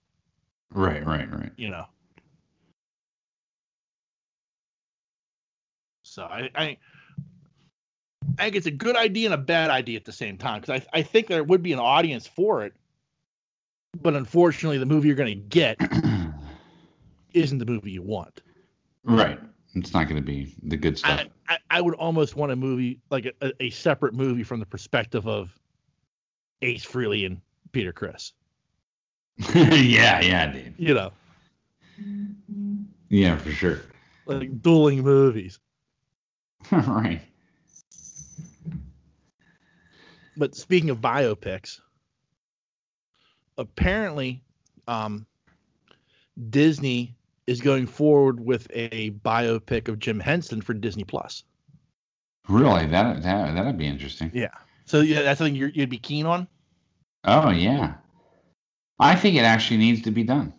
Right, right, right. You know. So I, I, I think it's a good idea and a bad idea at the same time because I, I think there would be an audience for it, but unfortunately, the movie you're going to get *clears throat* isn't the movie you want. right. It's not going to be the good stuff. I, I, I would almost want a movie like a, a, a separate movie from the perspective of Ace Frehley and Peter Criss. *laughs* yeah, yeah, dude. You know, Yeah, for sure. like dueling movies. *laughs* right. But speaking of biopics, apparently, um, Disney is going forward with a biopic of Jim Henson for Disney Plus. Really, that that that'd be interesting. Yeah. So yeah, that's something you're, you'd be keen on. Oh yeah. I think it actually needs to be done.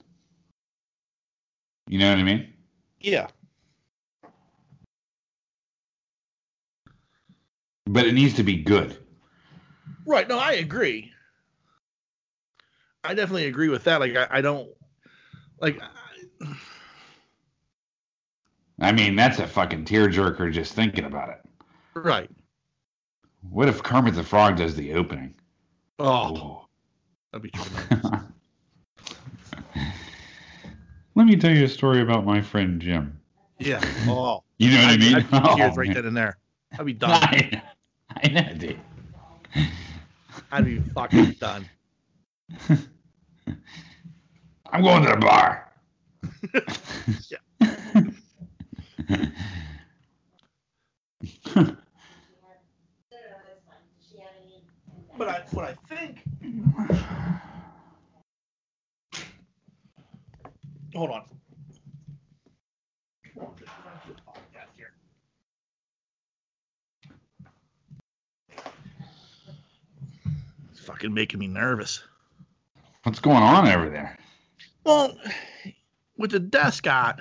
You know what I mean? Yeah. But it needs to be good. Right. No, I agree. I definitely agree with that. Like, I, I don't like. I, I mean, that's a fucking tearjerker just thinking about it. right. What if Kermit the Frog does the opening? Oh, that'd be *laughs* tremendous. Let me tell you a story about my friend Jim. yeah. Oh, *laughs* You know what I, I'd, mean? I'd Oh, tears right man. then and there. I'd be *laughs* done. I, I know, dude. I'd be fucking done. *laughs* I'm going to the bar. *laughs* But I, what I think. *sighs* Hold on. Fucking making me nervous. What's going on over there? Well, with the Death Scott,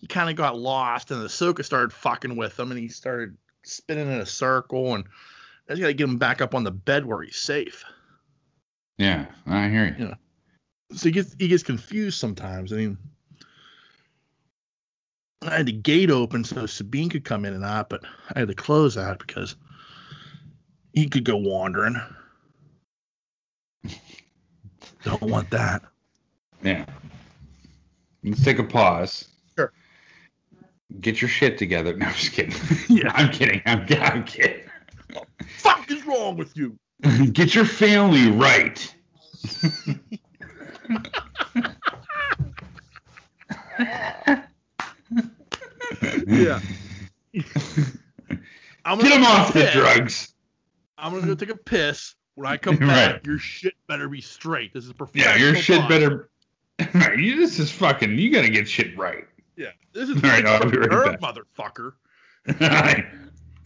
he kind of got lost, and the Ahsoka started fucking with him, and he started spinning in a circle, and I just got to get him back up on the bed where he's safe. Yeah, I hear you. So he gets he gets confused sometimes. I mean, I had the gate open so Sabine could come in and out, but I had to close that because he could go wandering. *laughs* Don't want that. Yeah. Let's take a pause. Sure. Get your shit together. *laughs* No, I'm just kidding. *laughs* Yeah. I'm kidding. I'm, I'm kidding. Fuck is wrong with you? Get your family right. Yeah. I'm Get gonna him off the piss. drugs. I'm gonna go take a piss. When I come *laughs* Right. back, your shit better be straight. This is professional. Yeah, your shit pod. better. *laughs* Right, you, this is fucking. You gotta get shit right. Yeah, this is All *laughs* right, I'll be right back. motherfucker. All right.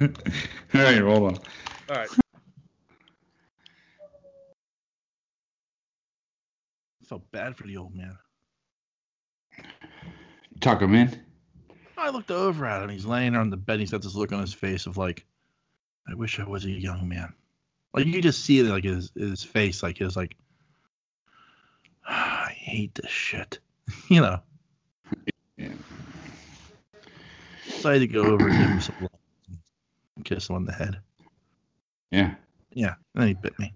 All right, hold on. All right. Felt bad for the old man. Tuck him in. I looked over at him. He's laying there on the bed. He's got this look on his face of like, I wish I was a young man. Like you just see it like his his face, like his like, *sighs* I hate this shit, *laughs* you know. Yeah. So I had to go over and give him some love and kiss him on the head. Yeah. Yeah, and then he bit me.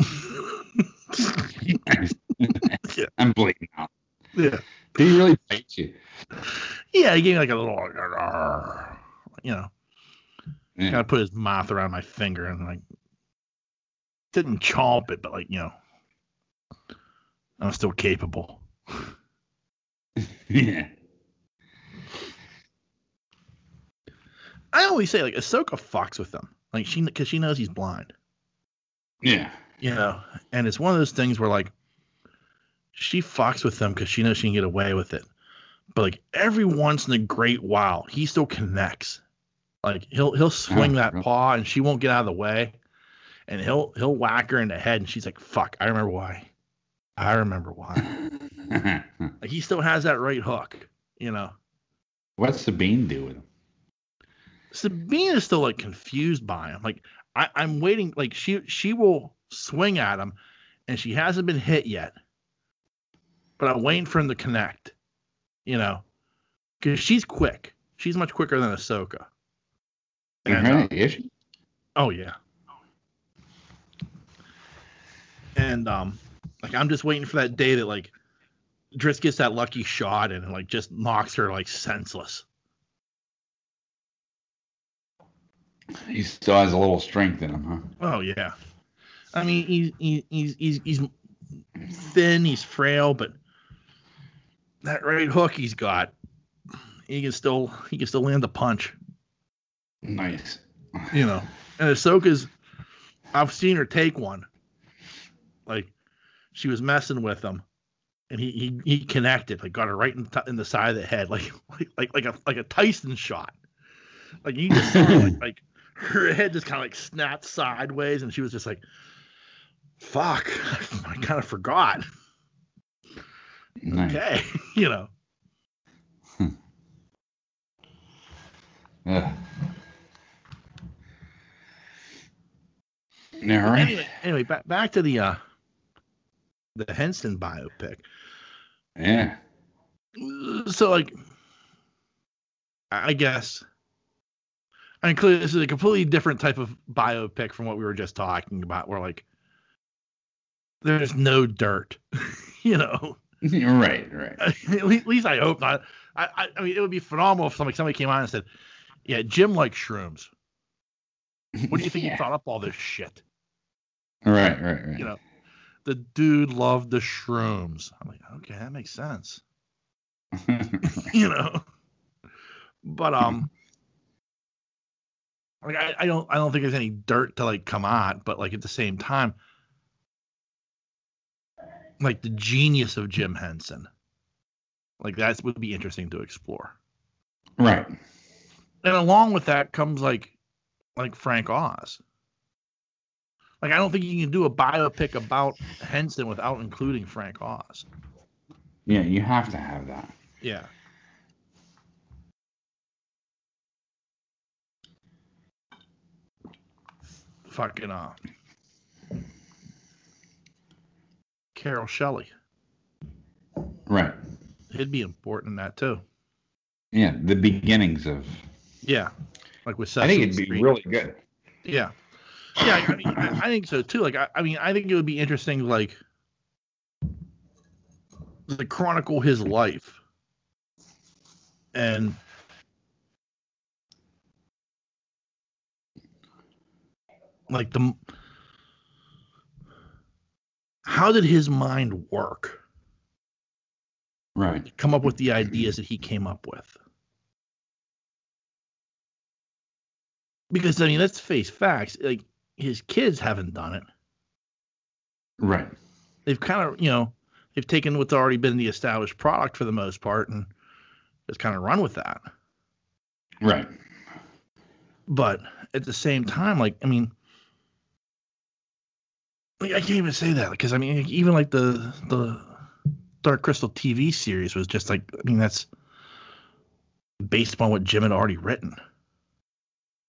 *laughs* Yeah. I'm bleeding out. yeah, Did he really bite you? yeah, he gave me like a little, you know. Yeah. Gotta put his mouth around my finger and like didn't chomp it, but like, you know, I'm still capable. *laughs* Yeah. I always say like Ahsoka fucks with them, like she because she knows he's blind, Yeah. you know, and it's one of those things where like she fucks with them because she knows she can get away with it, but like every once in a great while he still connects, like he'll he'll oh, swing Oh, that paw and she won't get out of the way, and he'll he'll whack her in the head and she's like fuck I remember why, I remember why. *laughs* Like he still has that right hook, you know. What's Sabine doing? Sabine is still like confused by him. Like I, I'm waiting. Like she she will swing at him, and she hasn't been hit yet. But I'm waiting for him to connect. You know, because she's quick. she's much quicker than Ahsoka. And, uh, is she? Oh yeah. And um, like I'm just waiting for that day that like Driss gets that lucky shot and like just knocks her like senseless. He still has a little strength in him, huh? Oh yeah. I mean he's he, he's he's he's thin, he's frail, but that right hook he's got, he can still he can still land a punch. Nice. you know. And Ahsoka's, I've seen her take one. Like, she was messing with him, and he he, he connected, like got her right in, t- in the side of the head, like *laughs* like like like a like a Tyson shot. Like you just saw like *laughs* like her head just kind of like snapped sideways, and she was just like, "Fuck, *laughs* I kind of forgot." Nice. Okay, you know. Yeah. All right. Anyway, anyway, back back to the uh the Henson biopic. Yeah. so like i guess i mean clearly this is a completely different type of biopic from what we were just talking about where like there's no dirt *laughs* you know *laughs* right, right. *laughs* at at least i hope not I, I i mean it would be phenomenal if somebody somebody came on and said yeah jim likes shrooms what do you think Yeah. he thought up all this shit Right, right, right. you know the dude loved the shrooms i'm like okay that makes sense *laughs* you know. But um, like I, I don't I don't think there's any dirt to like come out, but like at the same time, like the genius of Jim Henson, like that would be interesting to explore. right. And along with that comes like like Frank Oz. Like I don't think you can do a biopic about Henson without including Frank Oz. Yeah, you have to have that. Yeah. Fucking uh Carol Shelley. Right. It'd be important in that too. Yeah, the beginnings of. Yeah. Like with I think it'd be Street. really good. Yeah. Yeah, I mean I, I think so too. Like I, I mean I think it would be interesting like to chronicle his life. And like the how did his mind work? Right. Come up with the ideas that he came up with. Because I mean, let's face facts. Like his kids haven't done it. Right. They've kind of, you know, they've taken what's already been the established product for the most part and just kind of run with that. Right. But at the same time, like, I mean, like, I can't even say that because I mean, like, even like the the Dark Crystal TV series was just like, I mean, that's based upon what Jim had already written.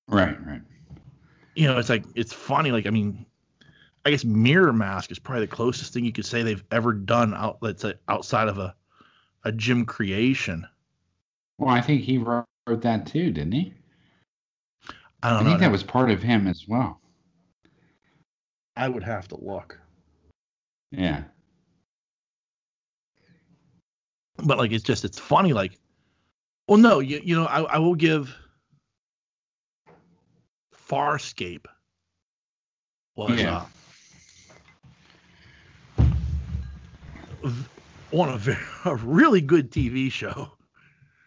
Right. Right. You know, it's like it's funny. Like, I mean, I guess MirrorMask is probably the closest thing you could say they've ever done out. Let's say outside of a a Jim creation. Well, I think he wrote, that too, didn't he? I I don't know. think that was part of him as well. I would have to look. Yeah. but like it's just it's funny like well no you, you know I, I will give farscape was Yeah. uh on a, very, *laughs* a really good tv show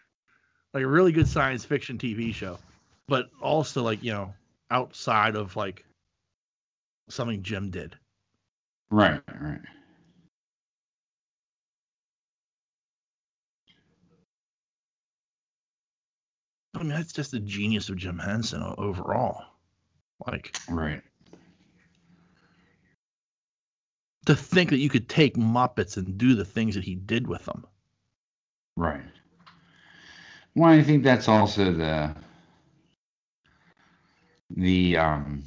*laughs* like a really good science fiction tv show but also like you know outside of like something jim did Right. Right. i mean that's just the genius of jim henson overall like Right. to think that you could take Muppets and do the things that he did with them. Right. Well, I think that's also the the um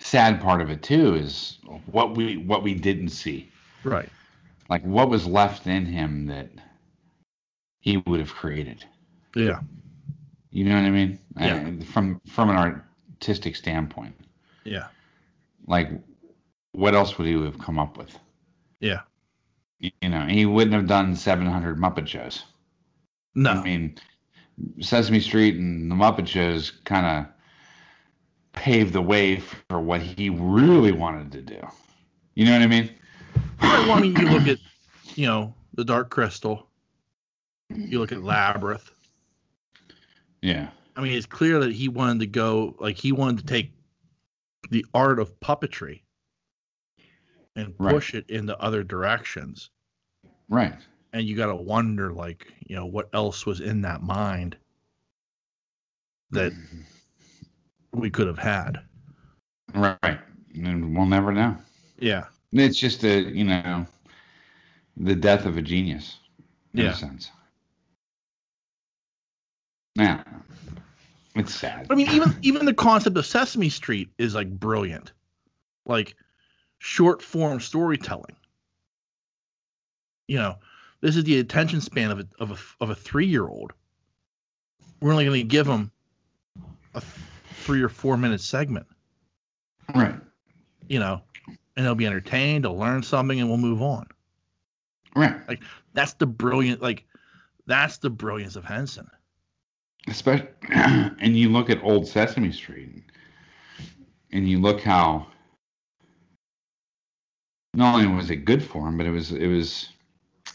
sad part of it too is what we what we didn't see. Right. Like what was left in him that he would have created. Yeah. You know what I mean? Yeah. Uh, from from an artistic standpoint, Yeah. like what else would he have come up with? Yeah. You you know, he wouldn't have done 700 Muppet shows. No. I mean, Sesame Street and the Muppet shows kind of paved the way for what he really wanted to do. You know what I mean? Well, I mean, you look at, you know, the Dark Crystal. Mm-hmm. You look at Labyrinth. Yeah. I mean, it's clear that he wanted to go, like, he wanted to take the art of puppetry and Right. push it into other directions. Right. And you got to wonder, like, you know, what else was in that mind that mm-hmm. we could have had. Right. And we'll never know. Yeah. It's just a, you know, the death of a genius in Yeah. a sense. Now, it's sad. I mean, even even the concept of Sesame Street is like brilliant, like short form storytelling. You know, this is the attention span of a of a of a three year old. We're only going to give them a three or four minute segment. Right. You know, and they'll be entertained, they'll learn something, and we'll move on. Right. Like that's the brilliant, like, that's the brilliance of Henson. Especially, *clears throat* and you look at old Sesame Street, and you look how not only was it good for him, but it was it was,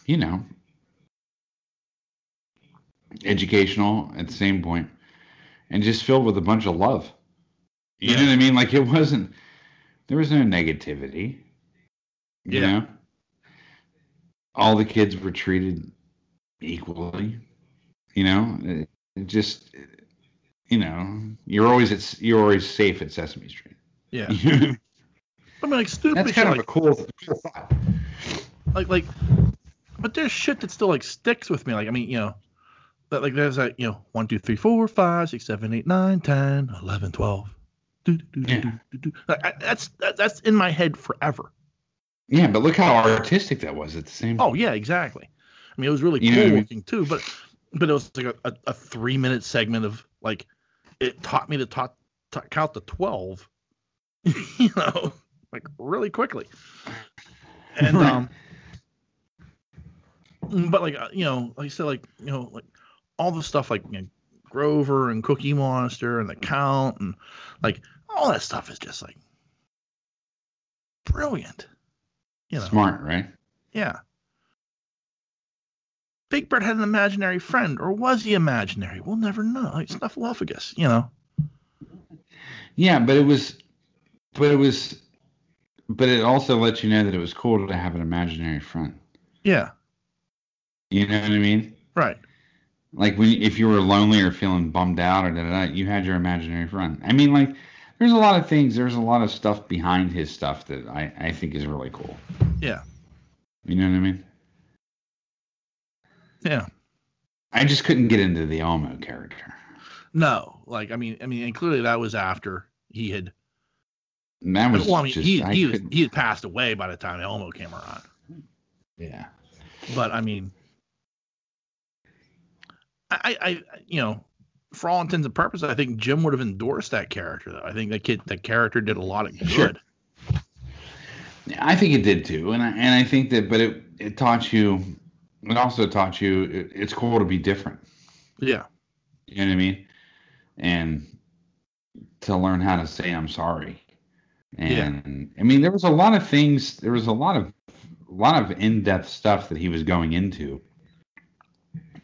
you know, educational at the same point, and just filled with a bunch of love. You know what I mean? Like it wasn't. There was no negativity. You Yeah. know. All the kids were treated equally. You know, just, you know, you're always at, you're always safe at Sesame Street. Yeah. *laughs* I mean, like, stupid shit, kind of like, a cool, cool thought. like like but there's shit that still like sticks with me like i mean you know that like there's like you know 1 2 3 4 5 6 7 8 9 10 11 12 do, do, do, Yeah. do, do, do. Like, I, that's that, that's in my head forever Yeah, but look how artistic that was at the same. oh yeah exactly i mean it was really You know cool what looking too but but it was like a, a, a three minute segment of like it taught me to talk count to 12 *laughs* you know like really quickly and Right. um but like uh, you know like i said like you know like all the stuff like you know, grover and cookie monster and the count and like all that stuff is just like brilliant you know Smart, right? yeah big bird had an imaginary friend or was he imaginary we'll never know like snuffleupagus you know Yeah, but it was, but it was, but it also lets you know that it was cool to have an imaginary friend. yeah You know what I mean? right Like when if you were lonely or feeling bummed out or da da da, you had your imaginary friend. I mean, like there's a lot of things. There's a lot of stuff behind his stuff that I I think is really cool. yeah You know what I mean? Yeah I just couldn't get into the Elmo character. no like i mean i mean and clearly that was after he had And that was well i mean just he, I he was he had passed away by the time elmo came around yeah. but I mean, I, I, I- you know, for all intents and purposes, I think Jim would have endorsed that character. Though I think that kid, that character did a lot of good. Sure. I think it did too, and I, and I think that, but it it taught you. It also taught you it, it's cool to be different. Yeah, You know what I mean? And to learn how to say I'm sorry. And I mean, there was a lot of things. There was a lot of a lot of in-depth stuff that he was going into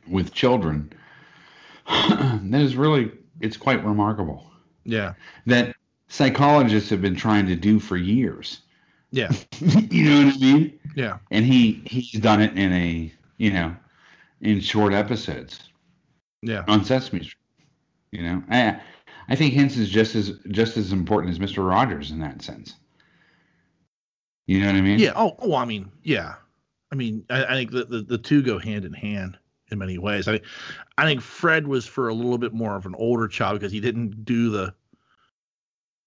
with children. *clears throat* that is really it's quite remarkable yeah, that psychologists have been trying to do for years. yeah, *laughs* you know what I mean? yeah, And he he's done it in a you know in short episodes yeah, on Sesame Street. You know, I I think Henson's just as just as important as Mister Rogers in that sense. You know what I mean? yeah. Oh, oh, I mean, yeah. I mean, I, I think the, the the two go hand in hand in many ways. I I think Fred was for a little bit more of an older child because he didn't do the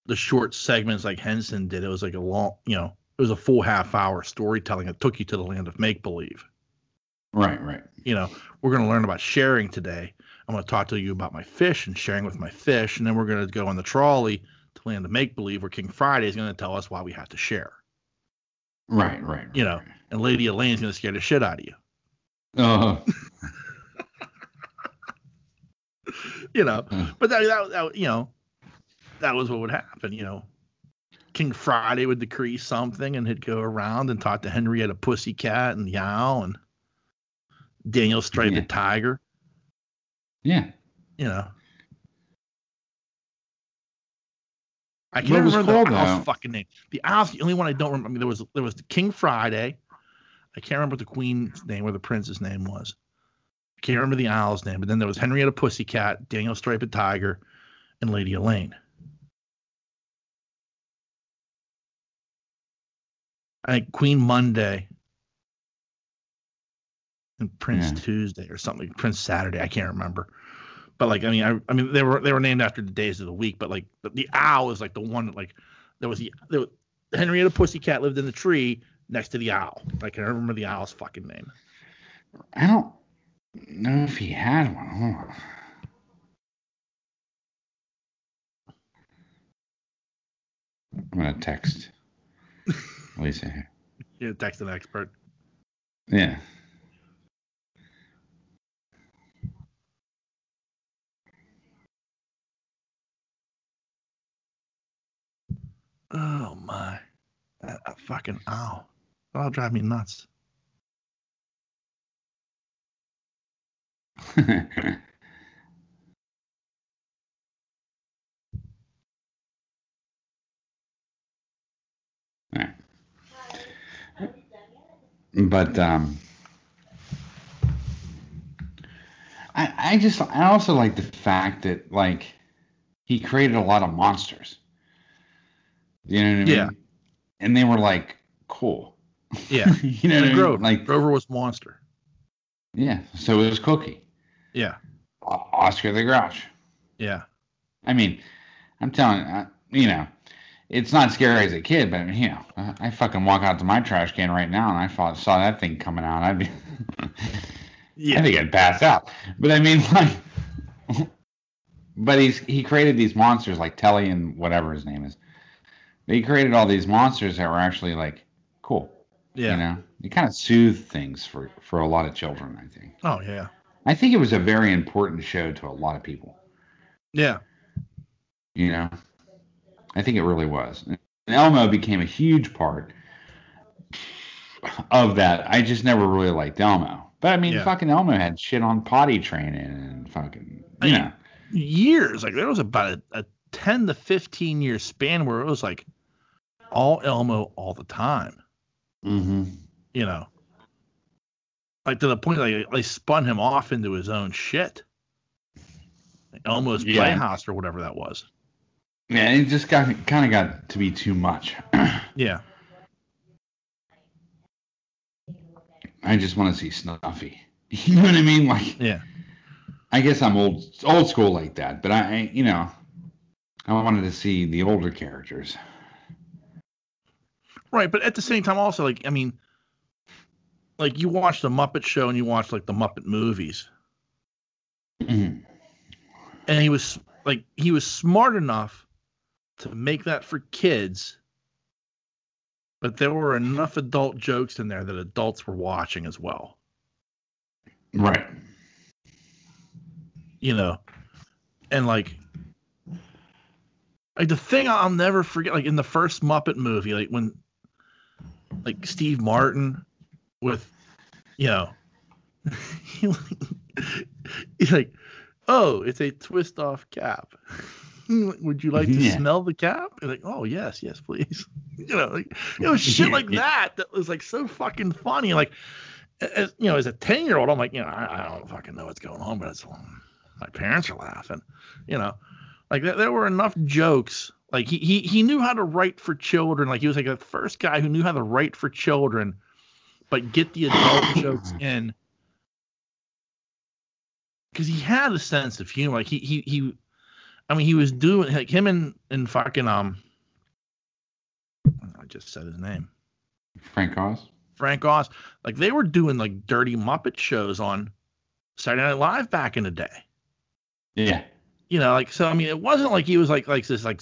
the short segments like Henson did. It was like a long, you know, it was a full half hour storytelling that took you to the land of make believe. Right, right. You know, we're going to learn about sharing today. I'm going to talk to you about my fish and sharing with my fish, and then we're going to go on the trolley to land of make believe, where King Friday is going to tell us why we have to share. Right, right. You know, and Lady Elaine's going to scare the shit out of you. Oh, *laughs* You know, Mm. but that, that, that you know, that was what would happen. You know, King Friday would decree something, and he'd go around and talk to Henrietta Pussycat and Yow and Daniel Striped Yeah. Tiger. yeah. You know. I can't remember called the owl's fucking name. The owl's the only one I don't remember. I mean, there was there was the King Friday. I can't remember what the queen's name or the prince's name was. I can't remember the owl's name, but then there was Henrietta Pussycat, Daniel Striped Tiger, and Lady Elaine. I think Queen Monday and Prince Yeah. Tuesday or something, Prince Saturday. I can't remember. But like, I mean, I, I mean, they were they were named after the days of the week. But like, the, the owl is like the one that like there was the there was, Henrietta Pussycat lived in the tree next to the owl. I can't remember the owl's fucking name. I don't know if he had one. I'm gonna text *laughs* Lisa here. Yeah, text an expert. Yeah. Oh my, that, that fucking owl. That'll drive me nuts. *laughs* But um I I just I also like the fact that like he created a lot of monsters. You know what I mean? Yeah. And they were like cool. Yeah, *laughs* you know what I mean? Grover. Like Grover was monster. yeah, so it was Cookie. Yeah, Oscar the Grouch. yeah, I mean, I'm telling uh, you know, it's not scary as a kid, but you know, I, I fucking walk out to my trash can right now and I thought, saw that thing coming out, I'd be, *laughs* yeah. I think I'd pass out. But I mean, *laughs* like, but he's he created these monsters like Telly and whatever his name is. He created all these monsters that were actually like cool. yeah. You know, he kind of soothed things for for a lot of children. I think. Oh yeah, I think it was a very important show to a lot of people. yeah, You know, I think it really was. And Elmo became a huge part of that. I just never really liked Elmo. But I mean, Yeah. fucking Elmo had shit on potty training and fucking, you I- know. years. Like there was about a, a ten to fifteen year span where it was like all Elmo all the time. Mm-hmm. You know, like to the point like they spun him off into his own shit. Elmo's Yeah. Playhouse or whatever that was. Yeah, it just got kind of got to be too much. *clears throat* Yeah, I just want to see Snuffy. *laughs* You know what I mean? Like, yeah, I guess I'm old old school like that, but I, I you know, I wanted to see the older characters. Right. But at the same time, also like I mean, like you watch the Muppet Show and you watch like the Muppet movies, Mhm. and he was like he was smart enough to make that for kids but there were enough adult jokes in there that adults were watching as well Right. you know and like like the thing i'll never forget like in the first muppet movie like when like steve martin with you know *laughs* he's like oh it's a twist off cap. *laughs* Would you like to Yeah. smell the cap? And like oh yes yes please. *laughs* You know like you know shit like Yeah. that that was like so fucking funny. Like as you know as a 10 year old i'm like you know I, I don't fucking know what's going on but it's my parents are laughing. You know like there, there were enough jokes like he, he he knew how to write for children like he was like the first guy who knew how to write for children but get the adult *laughs* jokes in because he had a sense of humor like he he he i mean he was doing like him and and fucking um i just said his name Frank Oz. Frank Oz. Like they were doing like dirty Muppet shows on Saturday Night Live back in the day. Yeah. You know, like so. I mean, it wasn't like he was like like this like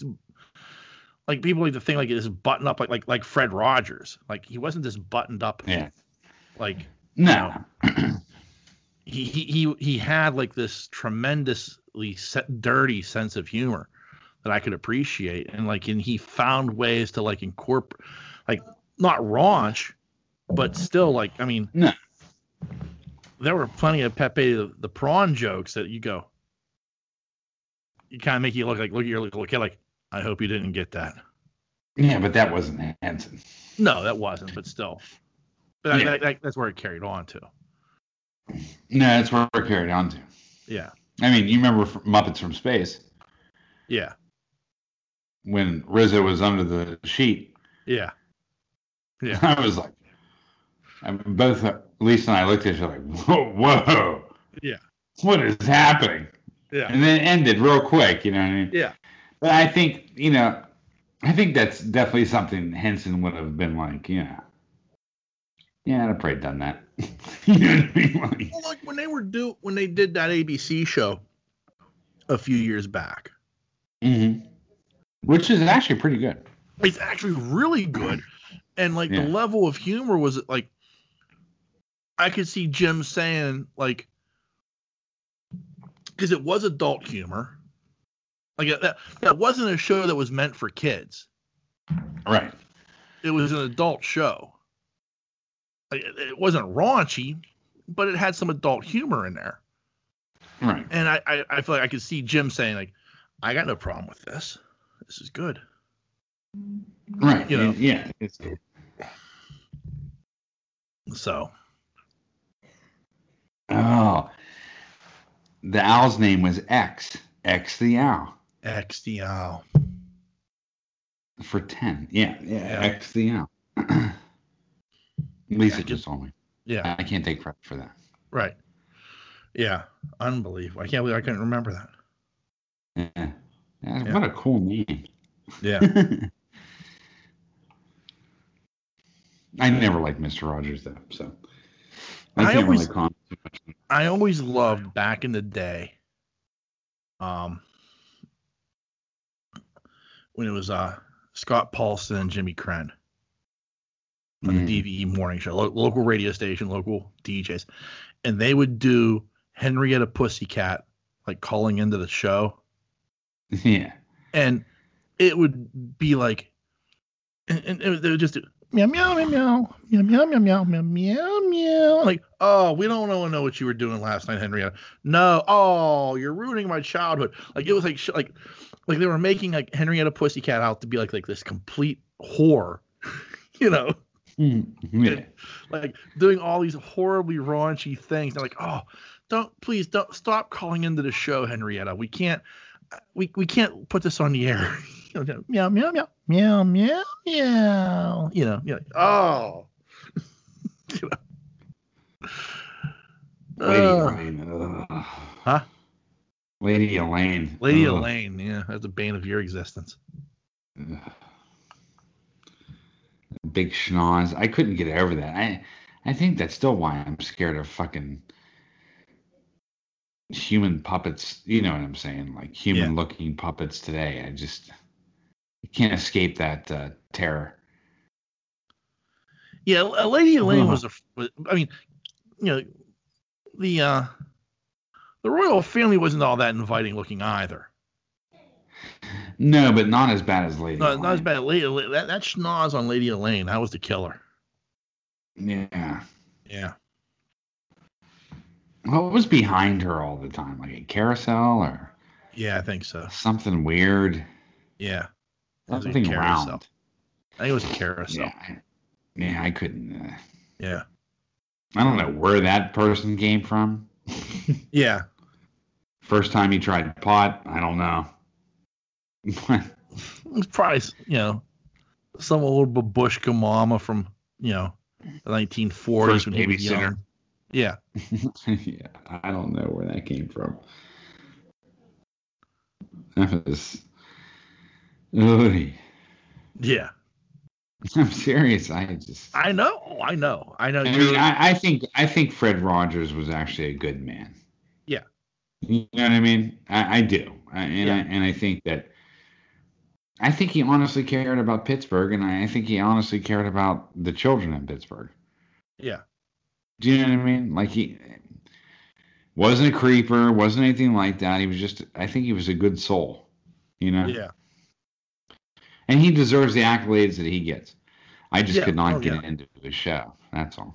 like people like to think like this button up like like like Fred Rogers. Like he wasn't this buttoned up Yeah. like No. he he he he had like this tremendously set, dirty sense of humor that I could appreciate, and like and he found ways to like incorporate like not raunch, but still like I mean No. there were plenty of Pepe the, the prawn jokes that you go you kind of make you look like look at your little kid like I hope you didn't get that. Yeah, but that wasn't Henson. No, that wasn't, but still. But Yeah. that- that- that's where it carried on to. No, that's where we're carried on to. Yeah. I mean, you remember Muppets from Space Yeah. when Rizzo was under the sheet? Yeah. Yeah. *laughs* I was like, I mean, both uh, Lisa and I looked at each other like, whoa, whoa. Yeah. What is happening? Yeah. And then it ended real quick, you know what I mean? Yeah. But I think, you know, I think that's definitely something Henson would have been like, yeah. Yeah, I'd have probably done that. *laughs* you know what I mean? Like, Well, like when they were do when they did that ABC show a few years back. mhm. Which is actually pretty good. It's actually really good, and like Yeah. the level of humor was like, I could see Jim saying like, because it was adult humor. Like that, that wasn't a show that was meant for kids. Right. It was an adult show. Like, it it wasn't raunchy, but it had some adult humor in there. Right. And I, I, I feel like I could see Jim saying like, I got no problem with this. This is good. Right. You know. Yeah. It's, So oh. The owl's name was X. X the owl. XDL. For 10. Yeah. Yeah. Yeah. X the owl. Lisa I just told me. Yeah. I can't take credit for that. Right. Yeah. Unbelievable. I can't believe I couldn't remember that. Yeah. Yeah, Yeah. What a cool name. Yeah. *laughs* I never liked Mr. Rogers though, so I, I can't always- really comment. I always loved back in the day. Um when it was uh Scott Paulsen and Jimmy Krenn on Mm. the DVE morning show, lo- local radio station, local DJs, and they would do Henrietta Pussycat like calling into the show, Yeah. and it would be like, and, and it, they would just do meow meow meow meow meow meow meow meow meow meow meow like oh we don't know know what you were doing last night Henrietta no oh you're ruining my childhood like it was like sh- like like they were making like Henrietta Pussycat out to be like like this complete whore *laughs* you know Mm, yeah. like doing all these horribly raunchy things. They're like, oh, don't please don't stop calling into the show, Henrietta. We can't we we can't put this on the air. *laughs* You know, meow meow meow meow meow meow. You know, you're like, oh. *laughs* You know. Lady Uh, Elaine. ugh. Huh? Lady Elaine. Lady ugh. Elaine, yeah, that's the bane of your existence. Ugh. Big schnoz. I couldn't get over that. I I think that's still why I'm scared of fucking human puppets. You know what I'm saying? Like human looking puppets today. I just I can't escape that uh, terror. Yeah, Lady Elaine was a. I mean, you know, the uh, the royal family wasn't all that inviting looking either. No, but not as bad as Lady. No, Elaine. not as bad. Lady, that that schnoz on Lady Elaine, that was the killer. Yeah. Yeah. What was behind her all the time? Like a carousel or Yeah, I think so. something weird? Yeah. It was a Something round. I think it was a carousel. Yeah. Yeah, I couldn't. Uh, Yeah. I don't know where that person came from. *laughs* Yeah. First time he tried pot, I don't know. *laughs* It was probably, you know, some old babushka mama from, you know, the 1940s First when he was young. Yeah. *laughs* yeah, I don't know where that came from. That was. Oy. Yeah. *laughs* I'm serious. I just. I know, I know, I know. I mean, I, I think I think Fred Rogers was actually a good man. You know what I mean? I, I do, I, and Yeah. I and I think that I think he honestly cared about Pittsburgh, and I think he honestly cared about the children in Pittsburgh. yeah, Do you know what I mean? Like he wasn't a creeper, wasn't anything like that. He was just. I think he was a good soul. You know. yeah, And he deserves the accolades that he gets. I just Yeah, could not oh, get yeah. into the show. That's all.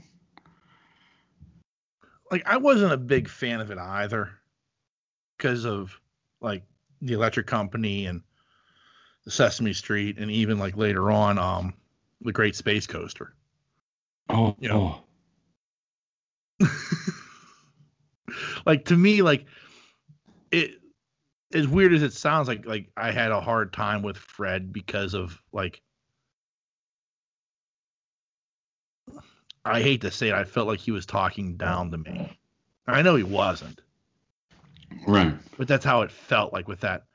like I wasn't a big fan of it either, because of like the Electric Company and the Sesame Street, and even like later on, um, the Great Space Coaster. Oh, You know. *laughs* like to me, like it as weird as it sounds, like like I had a hard time with Fred because of like I hate to say it, I felt like he was talking down to me. I know he wasn't, right. but that's how it felt like with that.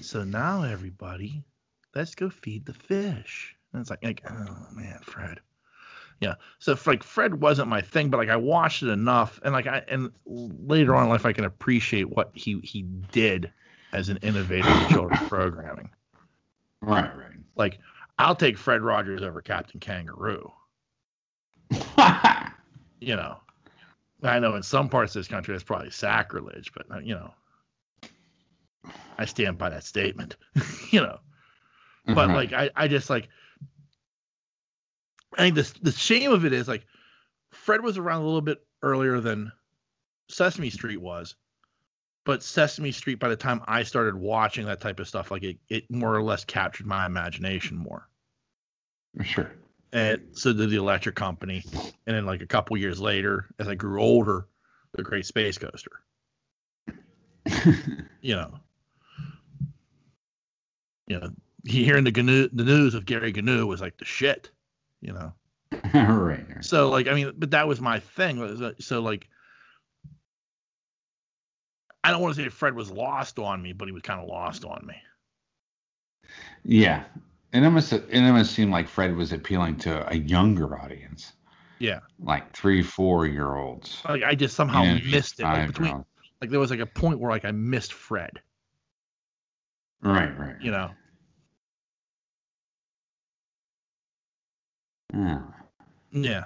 So now everybody, let's go feed the fish. And it's like, like oh man, Fred. Yeah. So like Fred wasn't my thing, but like I watched it enough, and like I and later on in life I can appreciate what he he did as an innovator in children's *laughs* programming. Right, right. Like I'll take Fred Rogers over Captain Kangaroo. *laughs* You know, I know in some parts of this country that's probably sacrilege, but uh, you know, I stand by that statement. *laughs* you know, but like I, I just like I think the the shame of it is like Fred was around a little bit earlier than Sesame Street was, but Sesame Street by the time I started watching that type of stuff, like it, it more or less captured my imagination more. sure. And so did the Electric Company, and then like a couple years later, as I grew older, the Great Space Coaster. *laughs* You know, you know, hearing the GNU, the news of Gary Gnu was like the shit. You know, *laughs* right, right. so like I mean, but that was my thing. So like, I don't want to say Fred was lost on me, but he was kind of lost on me. Yeah. And it must it almost seemed like Fred was appealing to a younger audience, Yeah, like three, four year olds. like I just somehow Yeah, missed it. Like between like there was like a point where like I missed Fred. Right, right. You know. Yeah. Yeah.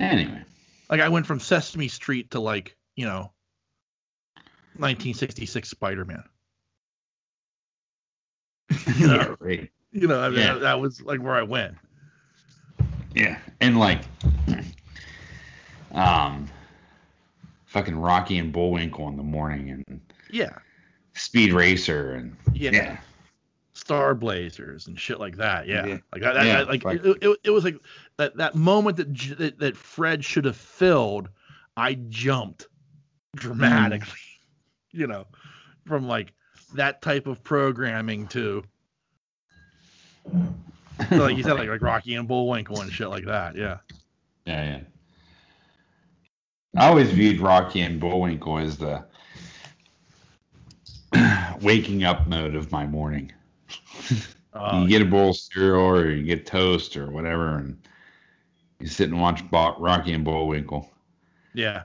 Anyway. Like I went from Sesame Street to like, you know, 1966 Spider-Man. *laughs* you know, Yeah, right. you know, I mean, Yeah. that, that was like where I went. Yeah. And like um fucking Rocky and Bullwinkle in the morning and Yeah. Speed Racer and Yeah. yeah. Star Blazers and shit like that. Yeah. Yeah. Like that, Yeah, like it, it, it was like that that moment that, that that Fred should have filled, I jumped dramatically. *laughs* You know, from like that type of programming too. so, *laughs* like you said, like like Rocky and Bullwinkle and shit like that. Yeah. Yeah, yeah. I always viewed Rocky and Bullwinkle as the *clears throat* waking up mode of my morning. Uh, *laughs* you get a bowl of cereal or you get toast or whatever, and you sit and watch Rocky and Bullwinkle yeah.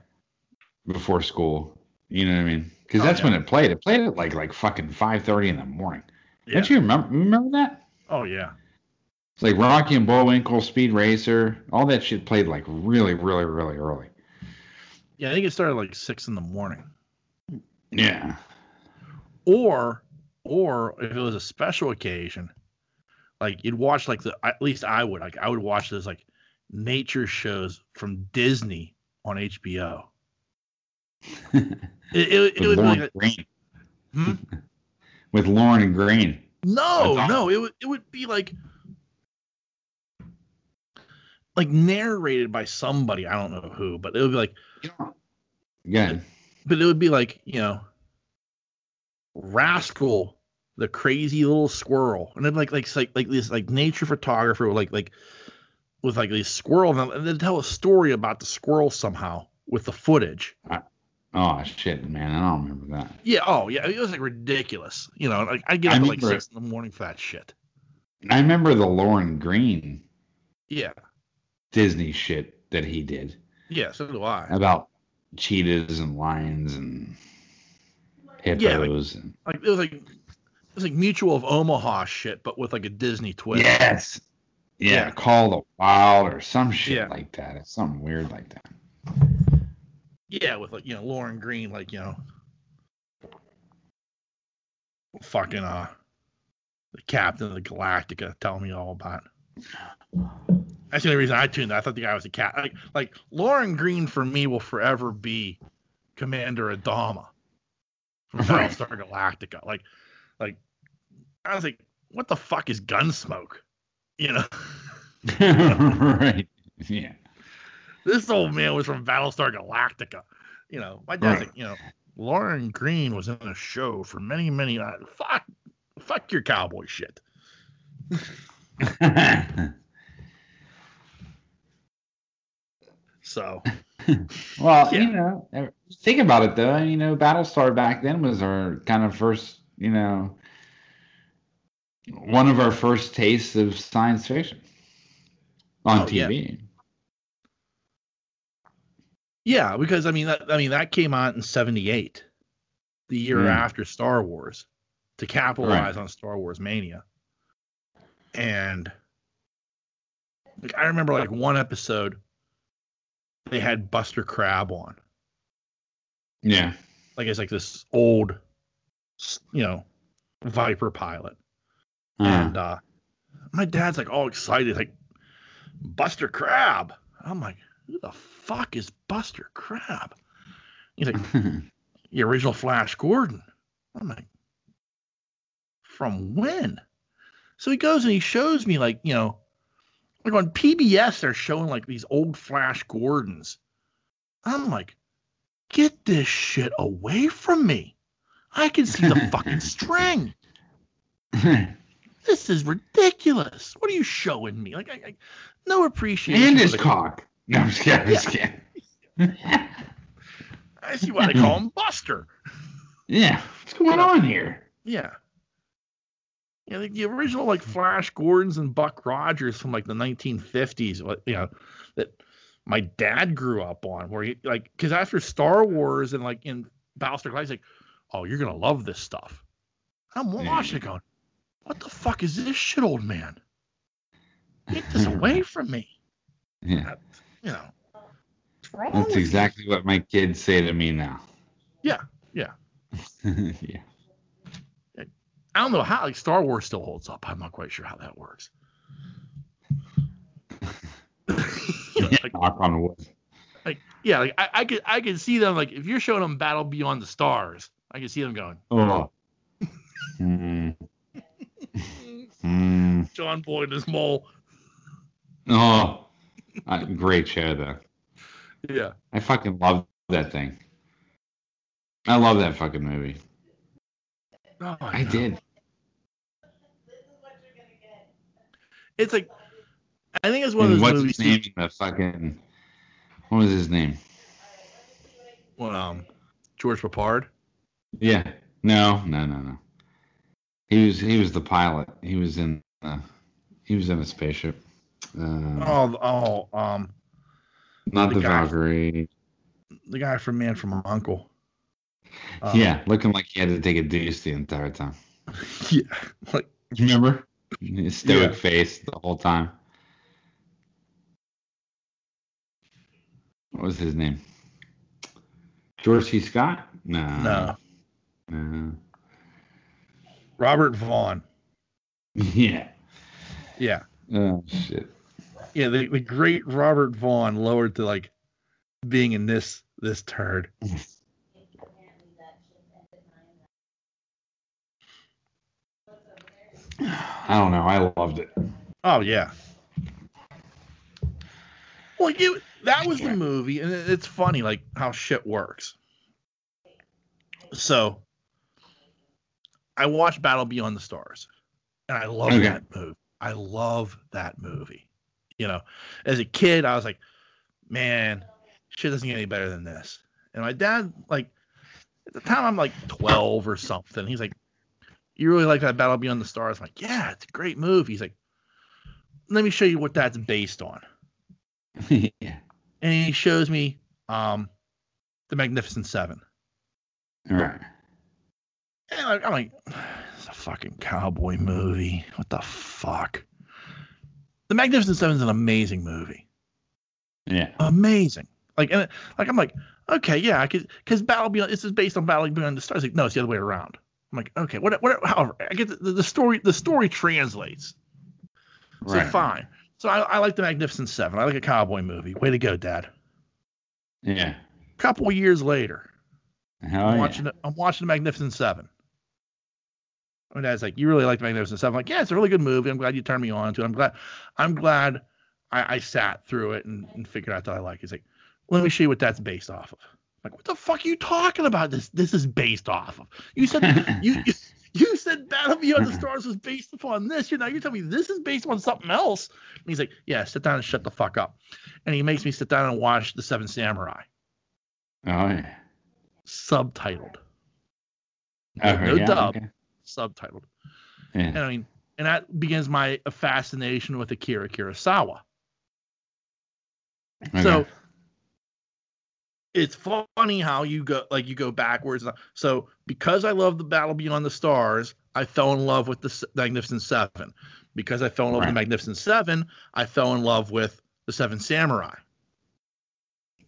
before school. You know what I mean? Because Oh, that's yeah. when it played. It played at like like fucking five thirty in the morning. Yeah. Don't you remember remember that? Oh yeah. It's like Rocky and Bullwinkle, Speed Racer, all that shit played like really, really, really early. Yeah, I think it started like six in the morning. Yeah. Or or if it was a special occasion, like you'd watch like the at least I would like I would watch those like nature shows from Disney on HBO. It, it, it With would be Lauren like Green. Hmm? *laughs* With Lauren and Green. no, no, it would it would be like like narrated by somebody I don't know who, but it would be like Good. but it would be like you know rascal the crazy little squirrel and then like like like like this like nature photographer with like like with like this squirrel and then- and then tell a story about the squirrel somehow with the footage Oh shit, man, I don't remember that. yeah oh yeah it was like ridiculous you know like i'd get I up at like six in the morning for that shit I remember the Lorne Greene Yeah, Disney shit that he did yeah. So do I. about cheetahs and lions and Yeah, like- hippos. and, Like it was like it was like Mutual of Omaha shit, but with like a Disney twist. yes. Yeah, Yeah. Call the Wild or some shit Yeah. like that. It's something weird like that. Yeah, with like you know Lorne Greene, like you know, fucking uh, the captain of the Galactica, telling me all about. it. That's the only reason I tuned. in. I thought the guy was a cat. Like like Lorne Greene for me will forever be Commander Adama from. Battlestar Galactica. Like like I was like, what the fuck is Gunsmoke? You know, *laughs* right. Yeah. This old man was from Battlestar Galactica. You know, my dad's Right. like, you know, Lorne Greene was in a show for many, many. Uh, fuck, fuck your cowboy shit. *laughs* So *laughs* well, Yeah. you know, uh, think about it though. You know, Battlestar back then was our kind of first, you know, one of our first tastes of science fiction on Oh. TV. yeah, because I mean, that, I mean that came out in '78, the year Mm. after Star Wars, to capitalize on Star Wars mania. And like, I remember like one episode, they had Buster Crabbe on. Yeah. like it's like this old, you know, Viper pilot, Uh, and uh, my dad's like all excited, like Buster Crabbe. I'm like, who the fuck is Buster Crabbe? He's *laughs* like, the original Flash Gordon. I'm like, from when? So he goes and he shows me like, you know, like on PBS they're showing like these old Flash Gordons. I'm like, get this shit away from me. I can see the fucking *laughs* string. *laughs* This is ridiculous. What are you showing me? Like, I, I no appreciation. and his cock. No, I'm just kidding. I'm just kidding. I see why they call him Buster. yeah. What's going on here? Yeah. Yeah, like the original like Flash Gordons and Buck Rogers from like the 1950s, what- you know, that my dad grew up on, where he like, because after Star Wars and like in Battlestar Galactica, he's like, oh, you're gonna love this stuff. I'm watching it going, what the fuck is this shit, old man? Get this *laughs* away from me. Yeah. You know, what's That's exactly what my kids say to me now. Yeah, yeah. *laughs* yeah. I don't know how like Star Wars still holds up. I'm not quite sure how that works. *laughs* You know, like, Knock on wood. like yeah, like I, I could I could see them like if you're showing them Battle Beyond the Stars, I could see them going, Oh. Mm. *laughs* John Boyd is his mole. Oh. Uh, great chair though. Yeah. I fucking love that thing. I love that fucking movie. Oh, I know. did. It's like I think it's one of And those what's movies. his name? The fucking. What was his name? Well, um, George Peppard. Yeah. No, no, no, no. He was he was the pilot. He was in uh, he was in a spaceship. Uh, Oh, oh, um, not the the, guy- Valkyrie. the guy from Man from Uncle. Um, yeah, looking like he had to take a deuce the entire time. *laughs* yeah. Like Remember? His stoic Yeah. face the whole time. What was his name? George C. Scott? No. no, No. Robert Vaughn. *laughs* Yeah. Yeah. Oh shit. Yeah, the, the great Robert Vaughn lowered to like being in this this turd. *laughs* I don't know. I loved it. Oh yeah. Well, you that was the movie, and it's funny like how shit works. So, I watched Battle Beyond the Stars, and I love Okay. that movie. I love that movie. You know, as a kid, I was like, man, shit doesn't get any better than this. And my dad, like, at the time, I'm like 12 or something. He's like, you really like that Battle Beyond the Stars? I'm like, yeah, it's a great movie. He's like, let me show you what that's based on. *laughs* yeah. And he shows me um, the Magnificent Seven. Right. And I- I'm like, it's a fucking cowboy movie. What the fuck? The Magnificent Seven is an amazing movie. Yeah. Amazing. Like, and like I'm like, okay, yeah, because because Battle Beyond this is based on Battle Beyond the Stars. Like, no, it's the other way around. I'm like, okay, what, what, however, I get the, the story. The story translates. So Right. fine. So I, I like the Magnificent Seven. I like a cowboy movie. Way to go, Dad. Yeah. A couple years later, Hell I'm yeah. watching. I'm watching the Magnificent Seven. My dad's like, "You really like the Magnificent Seven? I'm like, "Yeah, it's a really good movie. I'm glad you turned me on to it. I'm glad. I'm glad I, I sat through it and, and figured out that I like." it. He's like, "Let me show you what that's based off of." I'm like, what the fuck are you talking about? This this is based off of. You said *laughs* you, you you said Battle Beyond the Stars was based upon this. You're now you're telling me this is based on something else. And he's like, "Yeah, sit down and shut the fuck up." And he makes me sit down and watch The Seven Samurai, Oh yeah. subtitled. Oh, no yeah, dub. okay. Subtitled. And I mean, and that begins my fascination with Akira Kurosawa. So it's funny how you go like you go backwards. So because I love the Battle Beyond the Stars, I fell in love with the Magnificent Seven. Because I fell in love with the Magnificent Seven, I fell in love with the Seven Samurai.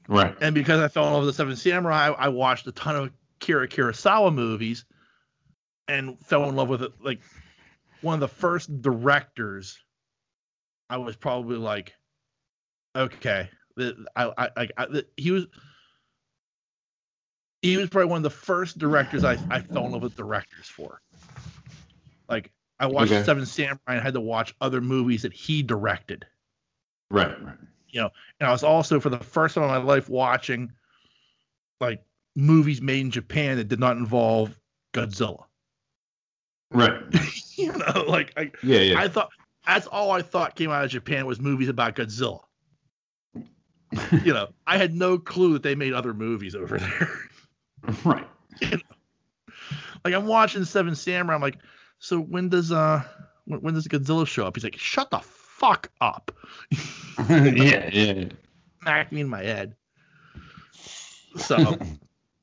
right. And because I fell in love with the Seven Samurai, I watched a ton of Kira Kurosawa movies and fell in love with it. Like one of the first directors, I was probably like, okay, the- I, I, I, I the- he was. He was probably one of the first directors I, I fell in love with directors for. Like I watched Okay. Seven Samurai and had to watch other movies that he directed Right. Right. You know, and I was also for the first time in my life watching like movies made in Japan that did not involve Godzilla. Right. *laughs* you know, like I, Yeah. Yeah. I thought that's all I thought came out of Japan was movies about Godzilla. *laughs* You know, I had no clue that they made other movies over there. right. *laughs* You know? like I'm watching Seven Samurai. I'm like, so when does uh when, when does Godzilla show up? He's like, shut the fuck up. yeah. Yeah. Smack me in my head. So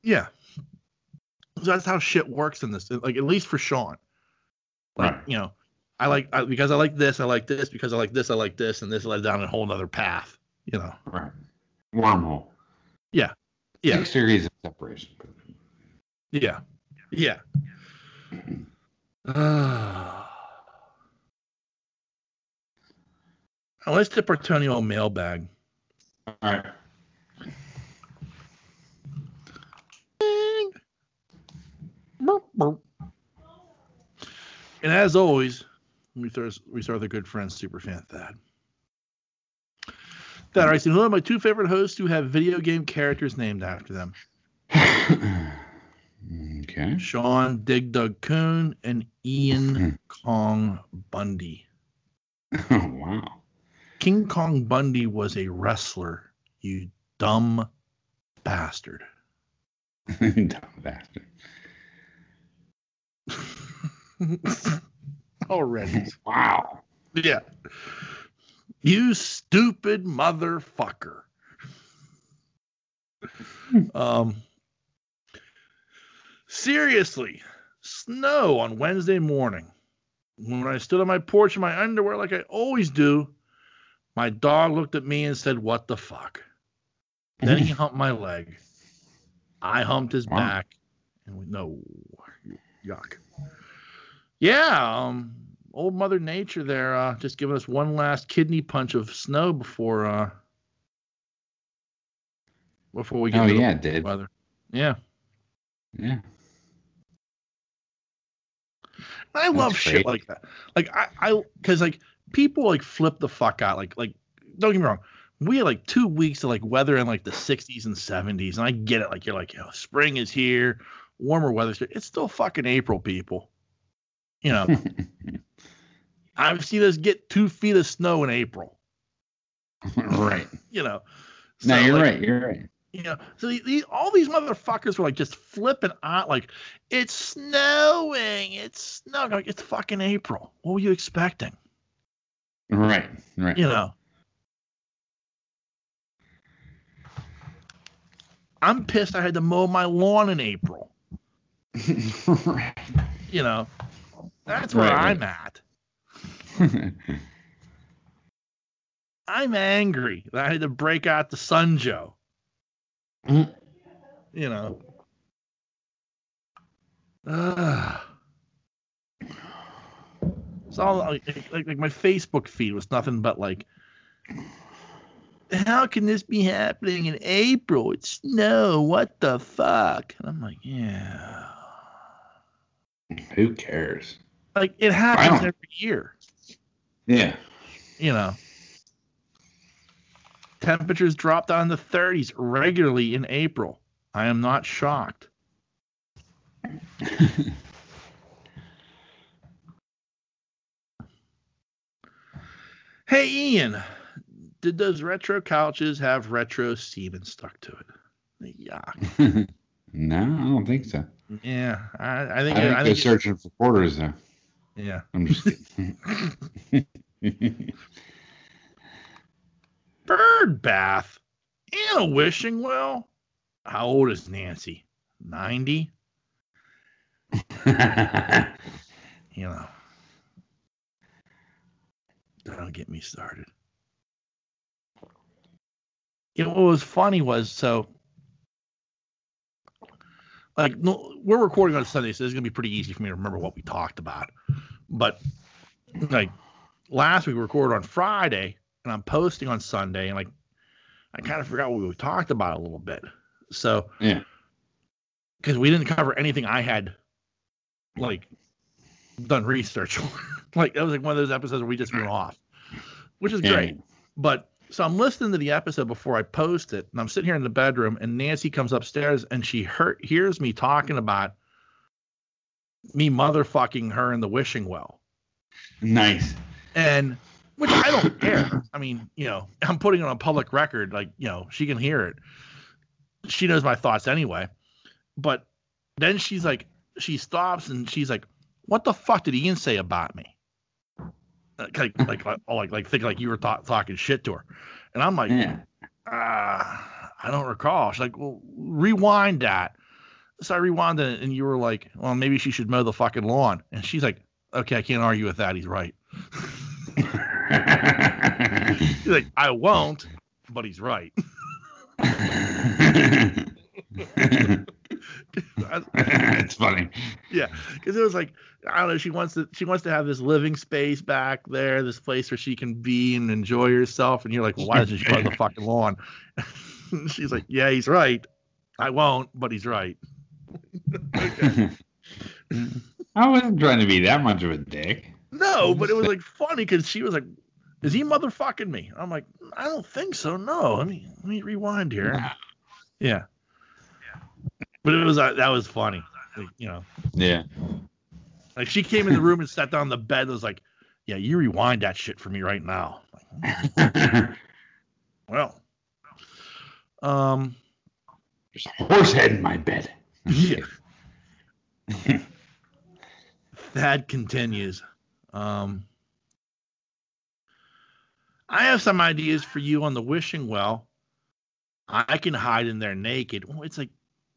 Yeah. So that's how shit works in this. Like at least for Sean. Like, Right. you know, I like I, because I like this, I like this, because I like this, I like this, and this led down a whole other path. You know. Right. Wormhole. Yeah. Yeah. Six degrees of separation. Yeah. Yeah. *sighs* Uh, let's tip our Tony old mailbag. All right. And as always, we start, we start with our good friend, Superfan Thad. Thad, I see who are my two favorite hosts who have video game characters named after them *laughs* okay. Sean Dig Dug Coon and Ian hmm. Kong Bundy. Oh, *laughs* wow. King Kong Bundy was a wrestler, you dumb bastard. *laughs* Dumb bastard. Already. *laughs* Wow. Yeah. You stupid motherfucker. um seriously, snow on Wednesday morning. When I stood on my porch in my underwear like I always do, my dog looked at me and said, "What the fuck?" Then he *laughs* humped my leg. I humped his Wow. back, and we no yuck. Yeah, um, old Mother Nature there, uh, just giving us one last kidney punch of snow before uh before we get Oh, to the yeah, it did. weather. Yeah, Yeah. I love That's shit like that. Like I, I, because like people like flip the fuck out. Like, like don't get me wrong. We had like two weeks of like weather in like the 60s and 70s, and I get it. Like you're like, yo, spring is here, warmer weather's here. It's still fucking April, people. You know, I've seen us get two feet of snow in April. right. You know, No, So, you're like, right. You're right. You know, so the, the, all these motherfuckers were like just flipping out, like it's snowing, it's snowing, no, it's fucking April. What were you expecting? Right. Right. You know. I'm pissed I had to mow my lawn in April. *laughs* right. You know. That's where Right, I'm at. *laughs* I'm angry that I had to break out the Sun Joe. Mhm. You know. Ugh. It's all like, like, like my Facebook feed was nothing but like, how can this be happening in April? It's snow. What the fuck? And I'm like, yeah. Who cares? Like it happens every year. Yeah. you know, temperatures drop down the 30s regularly in April. I am not shocked. *laughs* Hey, Ian, did those retro couches have retro semen stuck to it? Yeah, *laughs* no, I don't think so. yeah. I, I I think. think I they're searching for quarters though. Yeah. I'm just kidding. *laughs* Bird bath. and a Wishing well. How old is Nancy? 90? *laughs* You know. Don't get me started. You know, what was funny was so like no, we're recording on Sunday, so it's gonna be pretty easy for me to remember what we talked about. But like last week we recorded on Friday and I'm posting on Sunday and like I kind of forgot what we talked about a little bit. So yeah. because we didn't cover anything I had like done research on. *laughs* like that was like one of those episodes where we just went off, which is Yeah. great. But so I'm listening to the episode before I post it, and I'm sitting here in the bedroom, and Nancy comes upstairs and she heard, hears me talking about me motherfucking her in the wishing well, Nice. and which I don't care. I mean, you know, I'm putting it on public record, like you know, she can hear it. She knows my thoughts anyway. But then she's like, she stops and she's like, "What the fuck did Ian say about me?" Like, like, like, like, like, thinking like you were ta- talking shit to her, and I'm like, Yeah. ah, I don't recall. She's like, well, rewind that. So I rewound it, and you were like, well, maybe she should mow the fucking lawn. And she's like, okay, I can't argue with that. He's right. *laughs* She's like, I won't, but he's right. *laughs* it's funny. yeah, because it was like, I don't know. She wants to, she wants to have this living space back there, this place where she can be and enjoy herself. And you're like, well, why doesn't she mow the fucking lawn? *laughs* she's like, yeah, he's right. I won't, but he's right. *laughs* I wasn't trying to be that much of a dick. No, but it was like funny because she was like, "Is he motherfucking me?" I'm like, "I don't think so. No, let me let me rewind here." Nah. Yeah, but it was uh, that was funny. Like, you know, Yeah. like she came in the room and sat down on the bed. and was like, "Yeah, you rewind that shit for me right now." *laughs* Well, um, There's a horse head in my bed. Yeah. *laughs* That continues. Um, I have some ideas for you on the wishing well. I can hide in there naked. Well, it's like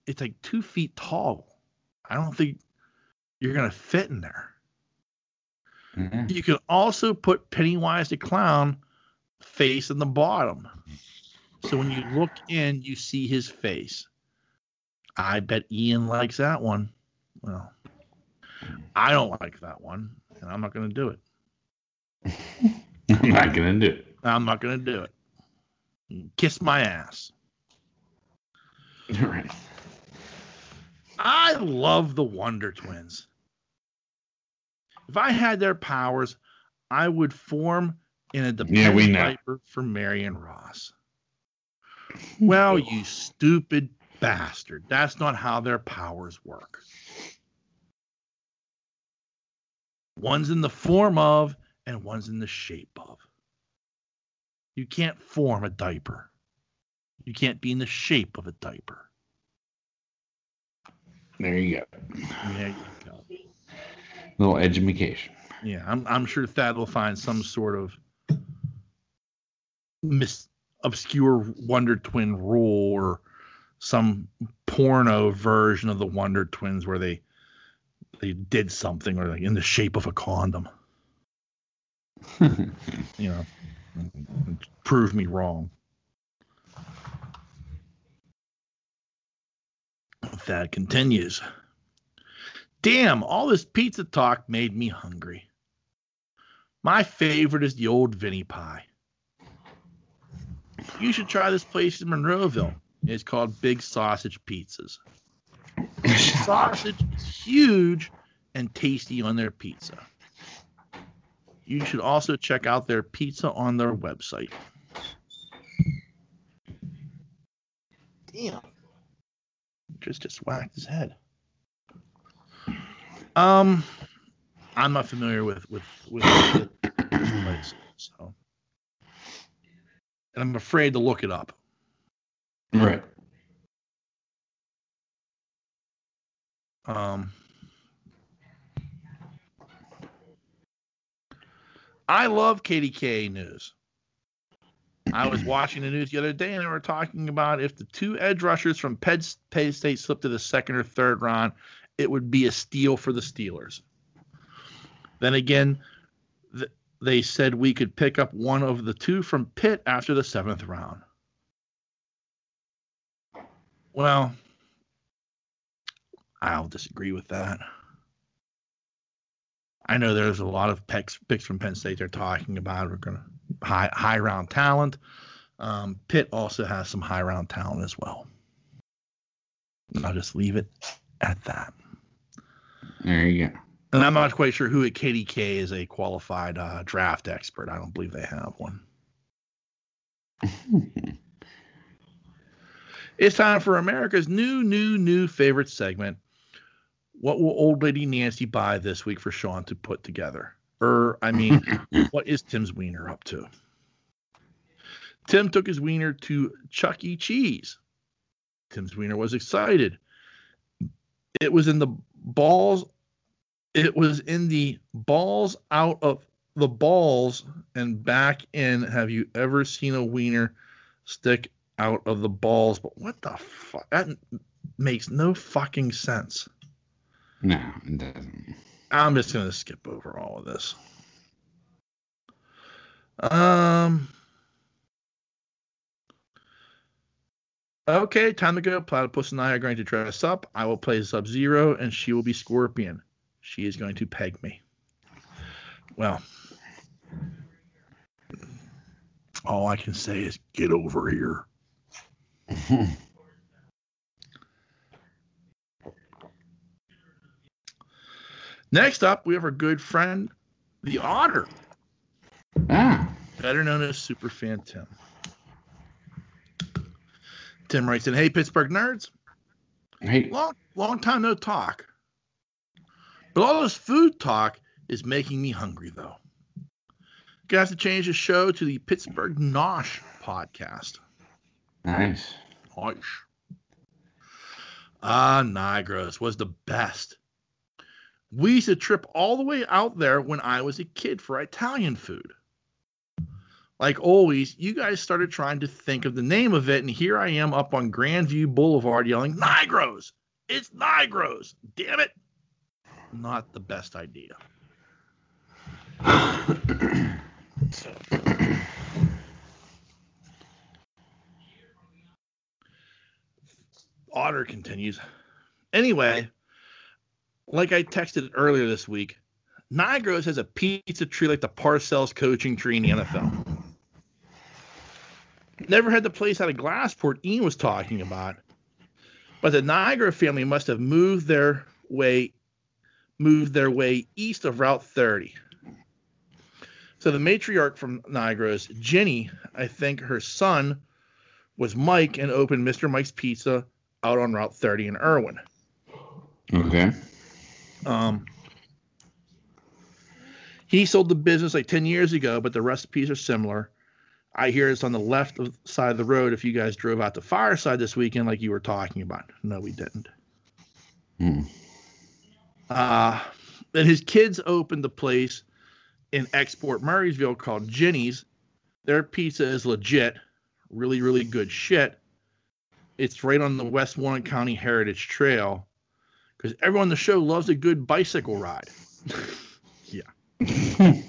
it's like two feet tall. I don't think you're gonna fit in there. Yeah. You can also put Pennywise the clown face in the bottom. So when you look in, you see his face. I bet Ian likes that one. Well, I don't like that one, and I'm not going to do it. I'm not gonna do it. I'm not going to do it. Kiss my ass. All right. I love the Wonder Twins. If I had their powers, I would form in a Yeah, dependent diaper for Marion Ross. Well, you stupid bastard. That's not how their powers work. One's in the form of, and one's in the shape of. You can't form a diaper. You can't be in the shape of a diaper. There you go. There you go. little education. Yeah, I'm I'm sure Thad will find some sort of mis obscure Wonder Twin rule or some porno version of the Wonder Twins where they they did something or like in the shape of a condom. *laughs* You know, prove me wrong. That continues. Damn, all this pizza talk made me hungry. My favorite is the old Vinnie Pie. You should try this place in Monroeville. It's called Big Sausage Pizzas. *laughs* Sausage is huge and tasty on their pizza. You should also check out their pizza on their website. Damn. Just just whacked his head. Um, I'm not familiar with with with this *coughs* place, so, and I'm afraid to look it up. Right. Um, I love KDKA news. I was *clears throat* watching the news the other day and they were talking about if the two edge rushers from Penn, Penn State slipped to the second or third round, it would be a steal for the Steelers. Then again, th- they said we could pick up one of the two from Pitt after the seventh round. Well, I'll disagree with that. I know there's a lot of picks, picks from Penn State they're talking about. We're going to high high round talent. Um, Pitt also has some high round talent as well. I'll just leave it at that. There you go. And I'm not quite sure who at KDK is a qualified uh, draft expert. I don't believe they have one. *laughs* It's time for America's new, new, new favorite segment. What will old lady Nancy buy this week for Sean to put together? Or, I mean, *laughs* what is Tim's wiener up to? Tim took his wiener to Chuck E. Cheese. Tim's wiener was excited. It was in the balls. It was in the balls out of the balls and back in. Have you ever seen a wiener stick out of the balls? But what the fuck? That makes no fucking sense. no, it doesn't. I'm just gonna skip over all of this. Um. Okay, time to go. Platypus and I are going to dress up. I will play Sub Zero, and she will be Scorpion. She is going to peg me. Well, all I can say is get over here. *laughs* Next up, we have our good friend, the Otter, ah, better known as Superfan Tim. Tim writes in, "Hey Pittsburgh nerds, hey, long long time no talk, but all this food talk is making me hungry though. Gonna have to change the show to the Pittsburgh Nosh podcast. nice. Nice. Ah, Nigros was the best. We used to trip all the way out there when I was a kid for Italian food. Like always, you guys started trying to think of the name of it, and here I am up on Grandview Boulevard yelling, Nigros! It's Nigros! Damn it! Not the best idea. *clears throat* Otter continues. Anyway, like I texted earlier this week, Nigros has a pizza tree like the Parcells coaching tree in the NFL. Never had the place out of Glassport Ian was talking about, but the Niagara family must have moved their way moved their way east of Route 30. So the matriarch from Niagara's Jenny, I think her son was Mike and opened Mr. Mike's Pizza out on Route 30 in Irwin. Okay. Um, he sold the business like 10 years ago, but the recipes are similar. I hear it's on the left of, side of the road if you guys drove out to Fireside this weekend, like you were talking about. No, we didn't. Hmm. Uh, then his kids opened a place in Export Murrysville called Jenny's. Their pizza is legit, really, really good shit. It's right on the Westmoreland County Heritage Trail because everyone on the show loves a good bicycle ride. *laughs* yeah. *laughs*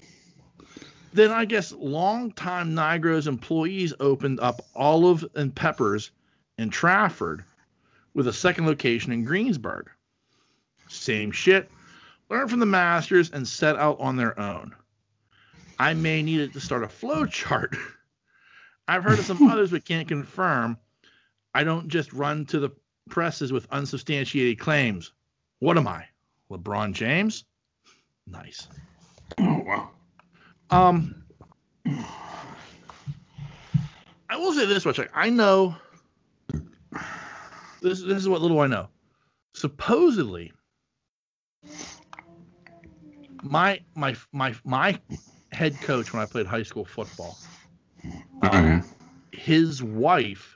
then I guess longtime Nigros employees opened up Olive and Peppers in Trafford with a second location in Greensburg. Same shit. Learn from the masters and set out on their own. I may need it to start a flow chart. *laughs* I've heard of some others but can't confirm. I don't just run to the presses with unsubstantiated claims. What am I? LeBron James? Nice. Oh wow. Um, I will say this much: like, I know this. This is what little I know. Supposedly, my my my my head coach when I played high school football, Okay. his wife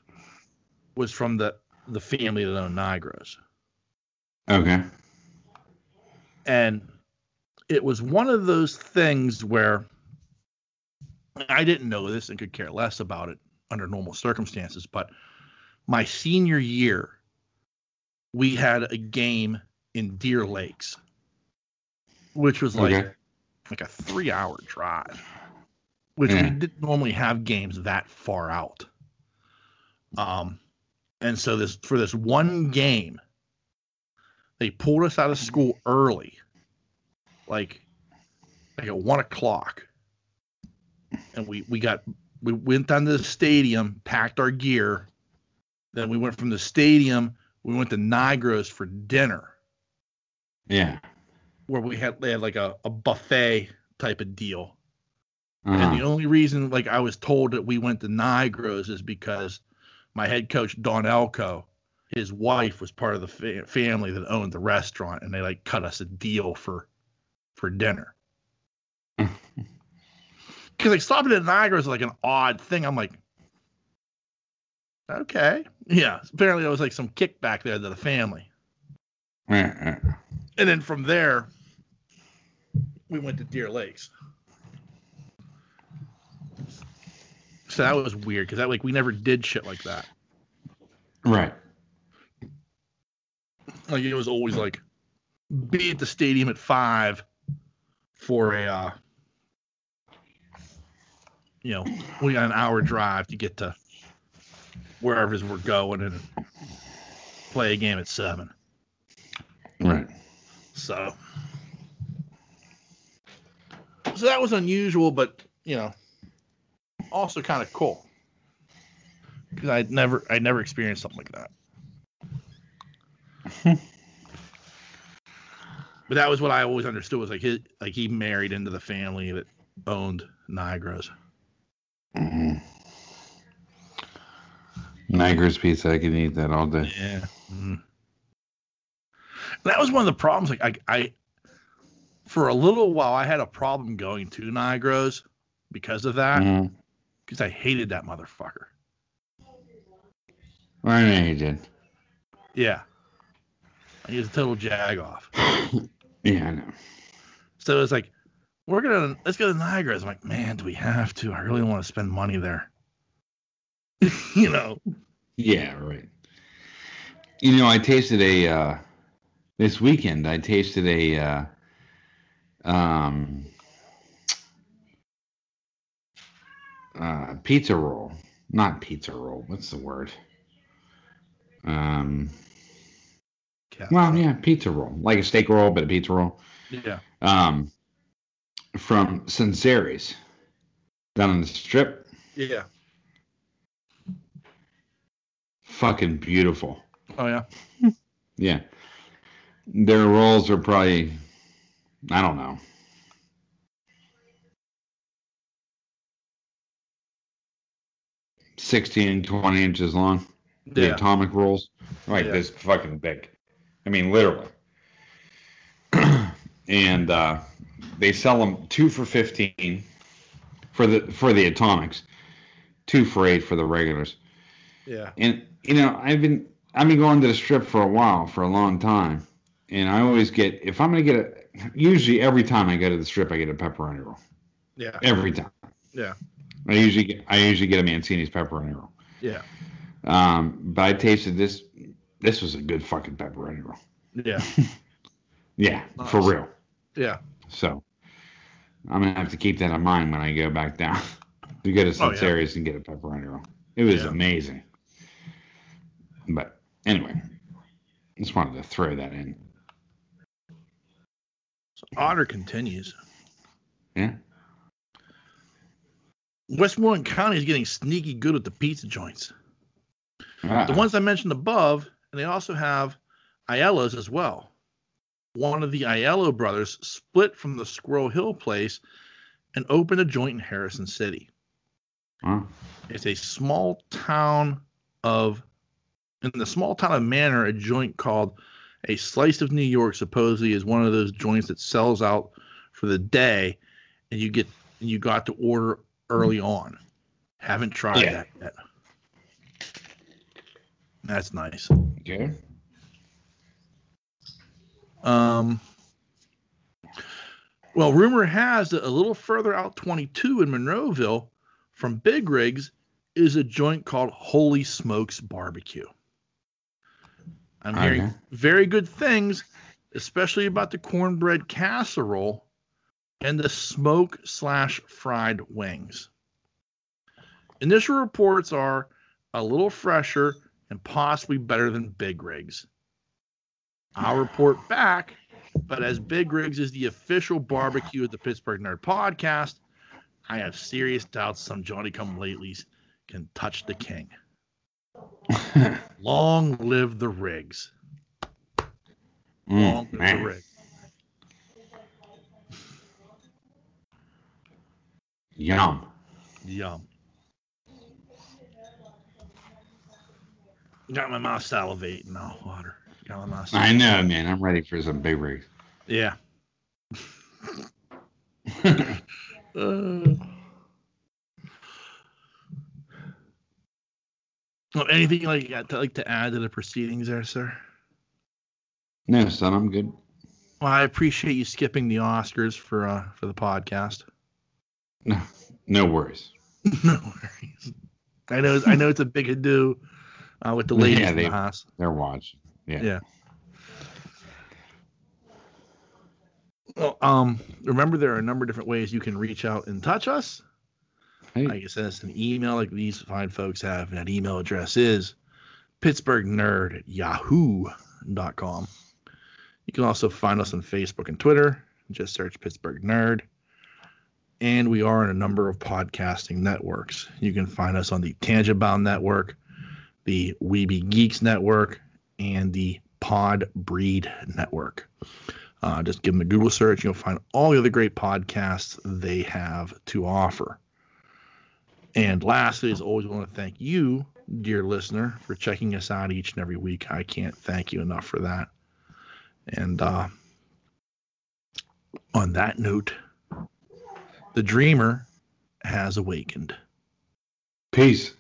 was from the the family that owned Nigros, Okay. and it was one of those things where I didn't know this and could care less about it under normal circumstances, but my senior year, we had a game in Deer Lakes, which was like Okay. like a three hour drive, which we didn't normally have games that far out. Um, and so this for this one game, they pulled us out of school early, like like at one o'clock, and we we got we went down to the stadium, packed our gear, then we went from the stadium, we went to Nigros for dinner Yeah. where we had they had like a, a buffet type of deal. Uh-huh. And the only reason like I was told that we went to Nigros is because my head coach Don Elko, his wife was part of the fa- family that owned the restaurant, and they like cut us a deal for for dinner. *laughs* Because like stopping at Niagara is like an odd thing. I'm like, okay, yeah. Apparently there was like some kickback there to the family. Yeah. And then from there, we went to Deer Lakes. So that was weird because that like we never did shit like that. Right. Like it was always like be at the stadium at five for a uh, you know we got an hour drive to get to wherever we're going and play a game at seven. Right. So, so that was unusual, but you know, also kind of cool because I'd never, I'd never experienced something like that. *laughs* but that was what I always understood was like his, like he married into the family that owned Nigros. hmm Niagara's pizza. I can eat that all day. Yeah. Mhm. That was one of the problems. Like I, I, for a little while, I had a problem going to Nigros because of that. Mhm. Because I hated that motherfucker. I know you did. Yeah. He was a total jag off. *coughs* Yeah, I know. So it was like, we're gonna let's go to Niagara. I'm like, man, do we have to? I really want to spend money there. *laughs* you know. Yeah, right. You know, I tasted a uh, this weekend. I tasted a uh, um, uh, pizza roll. Not pizza roll. What's the word? Um, well, yeah, pizza roll, like a steak roll, but a pizza roll. Yeah. Um, from Sinceri's down on the strip. Yeah. Fucking beautiful. Oh yeah. *laughs* Yeah. Their rolls are probably, I don't know. Sixteen, twenty inches long. The Yeah. atomic rolls. Like Yeah. this fucking big. I mean, literally. *clears throat* and uh, they sell them two for 15 for the for the atomics, two for eight for the regulars. Yeah. And you know, I've been I've been going to the strip for a while, for a long time, and I always get if I'm gonna get a usually every time I go to the strip, I get a pepperoni roll. Yeah. Every time. Yeah. I usually get I usually get a Mancini's pepperoni roll. Yeah. Um, but I tasted this. This was a good fucking pepperoni roll. Yeah. *laughs* Yeah, for real. Yeah. So I'm gonna have to keep that in mind when I go back down *laughs* to go to Oh, yeah. And get a pepperoni roll. It was Yeah. amazing. But anyway, just wanted to throw that in. So Otter continues. Yeah. Westmoreland County is getting sneaky good with the pizza joints. Ah, The ones I mentioned above, and they also have Aiello's as well. One of the Aiello brothers split from the Squirrel Hill place and opened a joint in Harrison City. huh? It's a small town of, in the small town of Manor, a joint called a Slice of New York supposedly is one of those joints that sells out for the day, and you get you got to order early on. Haven't tried Yeah. that yet. That's nice. Okay. Um, well, rumor has that a little further out 22 in Monroeville from Big Rigs is a joint called Holy Smokes Barbecue. I'm hearing Okay. very good things, especially about the cornbread casserole and the smoke slash fried wings. Initial reports are a little fresher and possibly better than Big Rigs. I'll report back, but as Big Rigs is the official barbecue of the Pittsburgh Nerd Podcast, I have serious doubts some Johnny Come Latelys can touch the king. *laughs* Long live the Rigs. Long Mm, live the. Rigs. Yum. Yum. Got my mouth salivating now, water. Got my mouth. I know, man. I'm ready for some big rigs. Yeah. *laughs* Uh, well, anything like you got to, like to add to the proceedings there, sir? no, son, I'm good. Well, I appreciate you skipping the Oscars for uh for the podcast. No, no worries. *laughs* no worries. I know I know it's a big ado uh, with the ladies Yeah, in the house. They're watching. Yeah. Yeah. Well, um, remember there are a number of different ways you can reach out and touch us. Hey. I can send us an email like these fine folks have. And that email address is pittsburghnerd at yahoo.com. You can also find us on Facebook and Twitter. Just search Pittsburgh Nerd. And we are in a number of podcasting networks. You can find us on the Tangent Bound Network, the Weeby Geeks Network, and the Pod Breed Network. Uh, just give them a Google search. You'll find all the other great podcasts they have to offer. And lastly, as always, I want to thank you, dear listener, for checking us out each and every week. I can't thank you enough for that. And uh, on that note, the dreamer has awakened. Peace.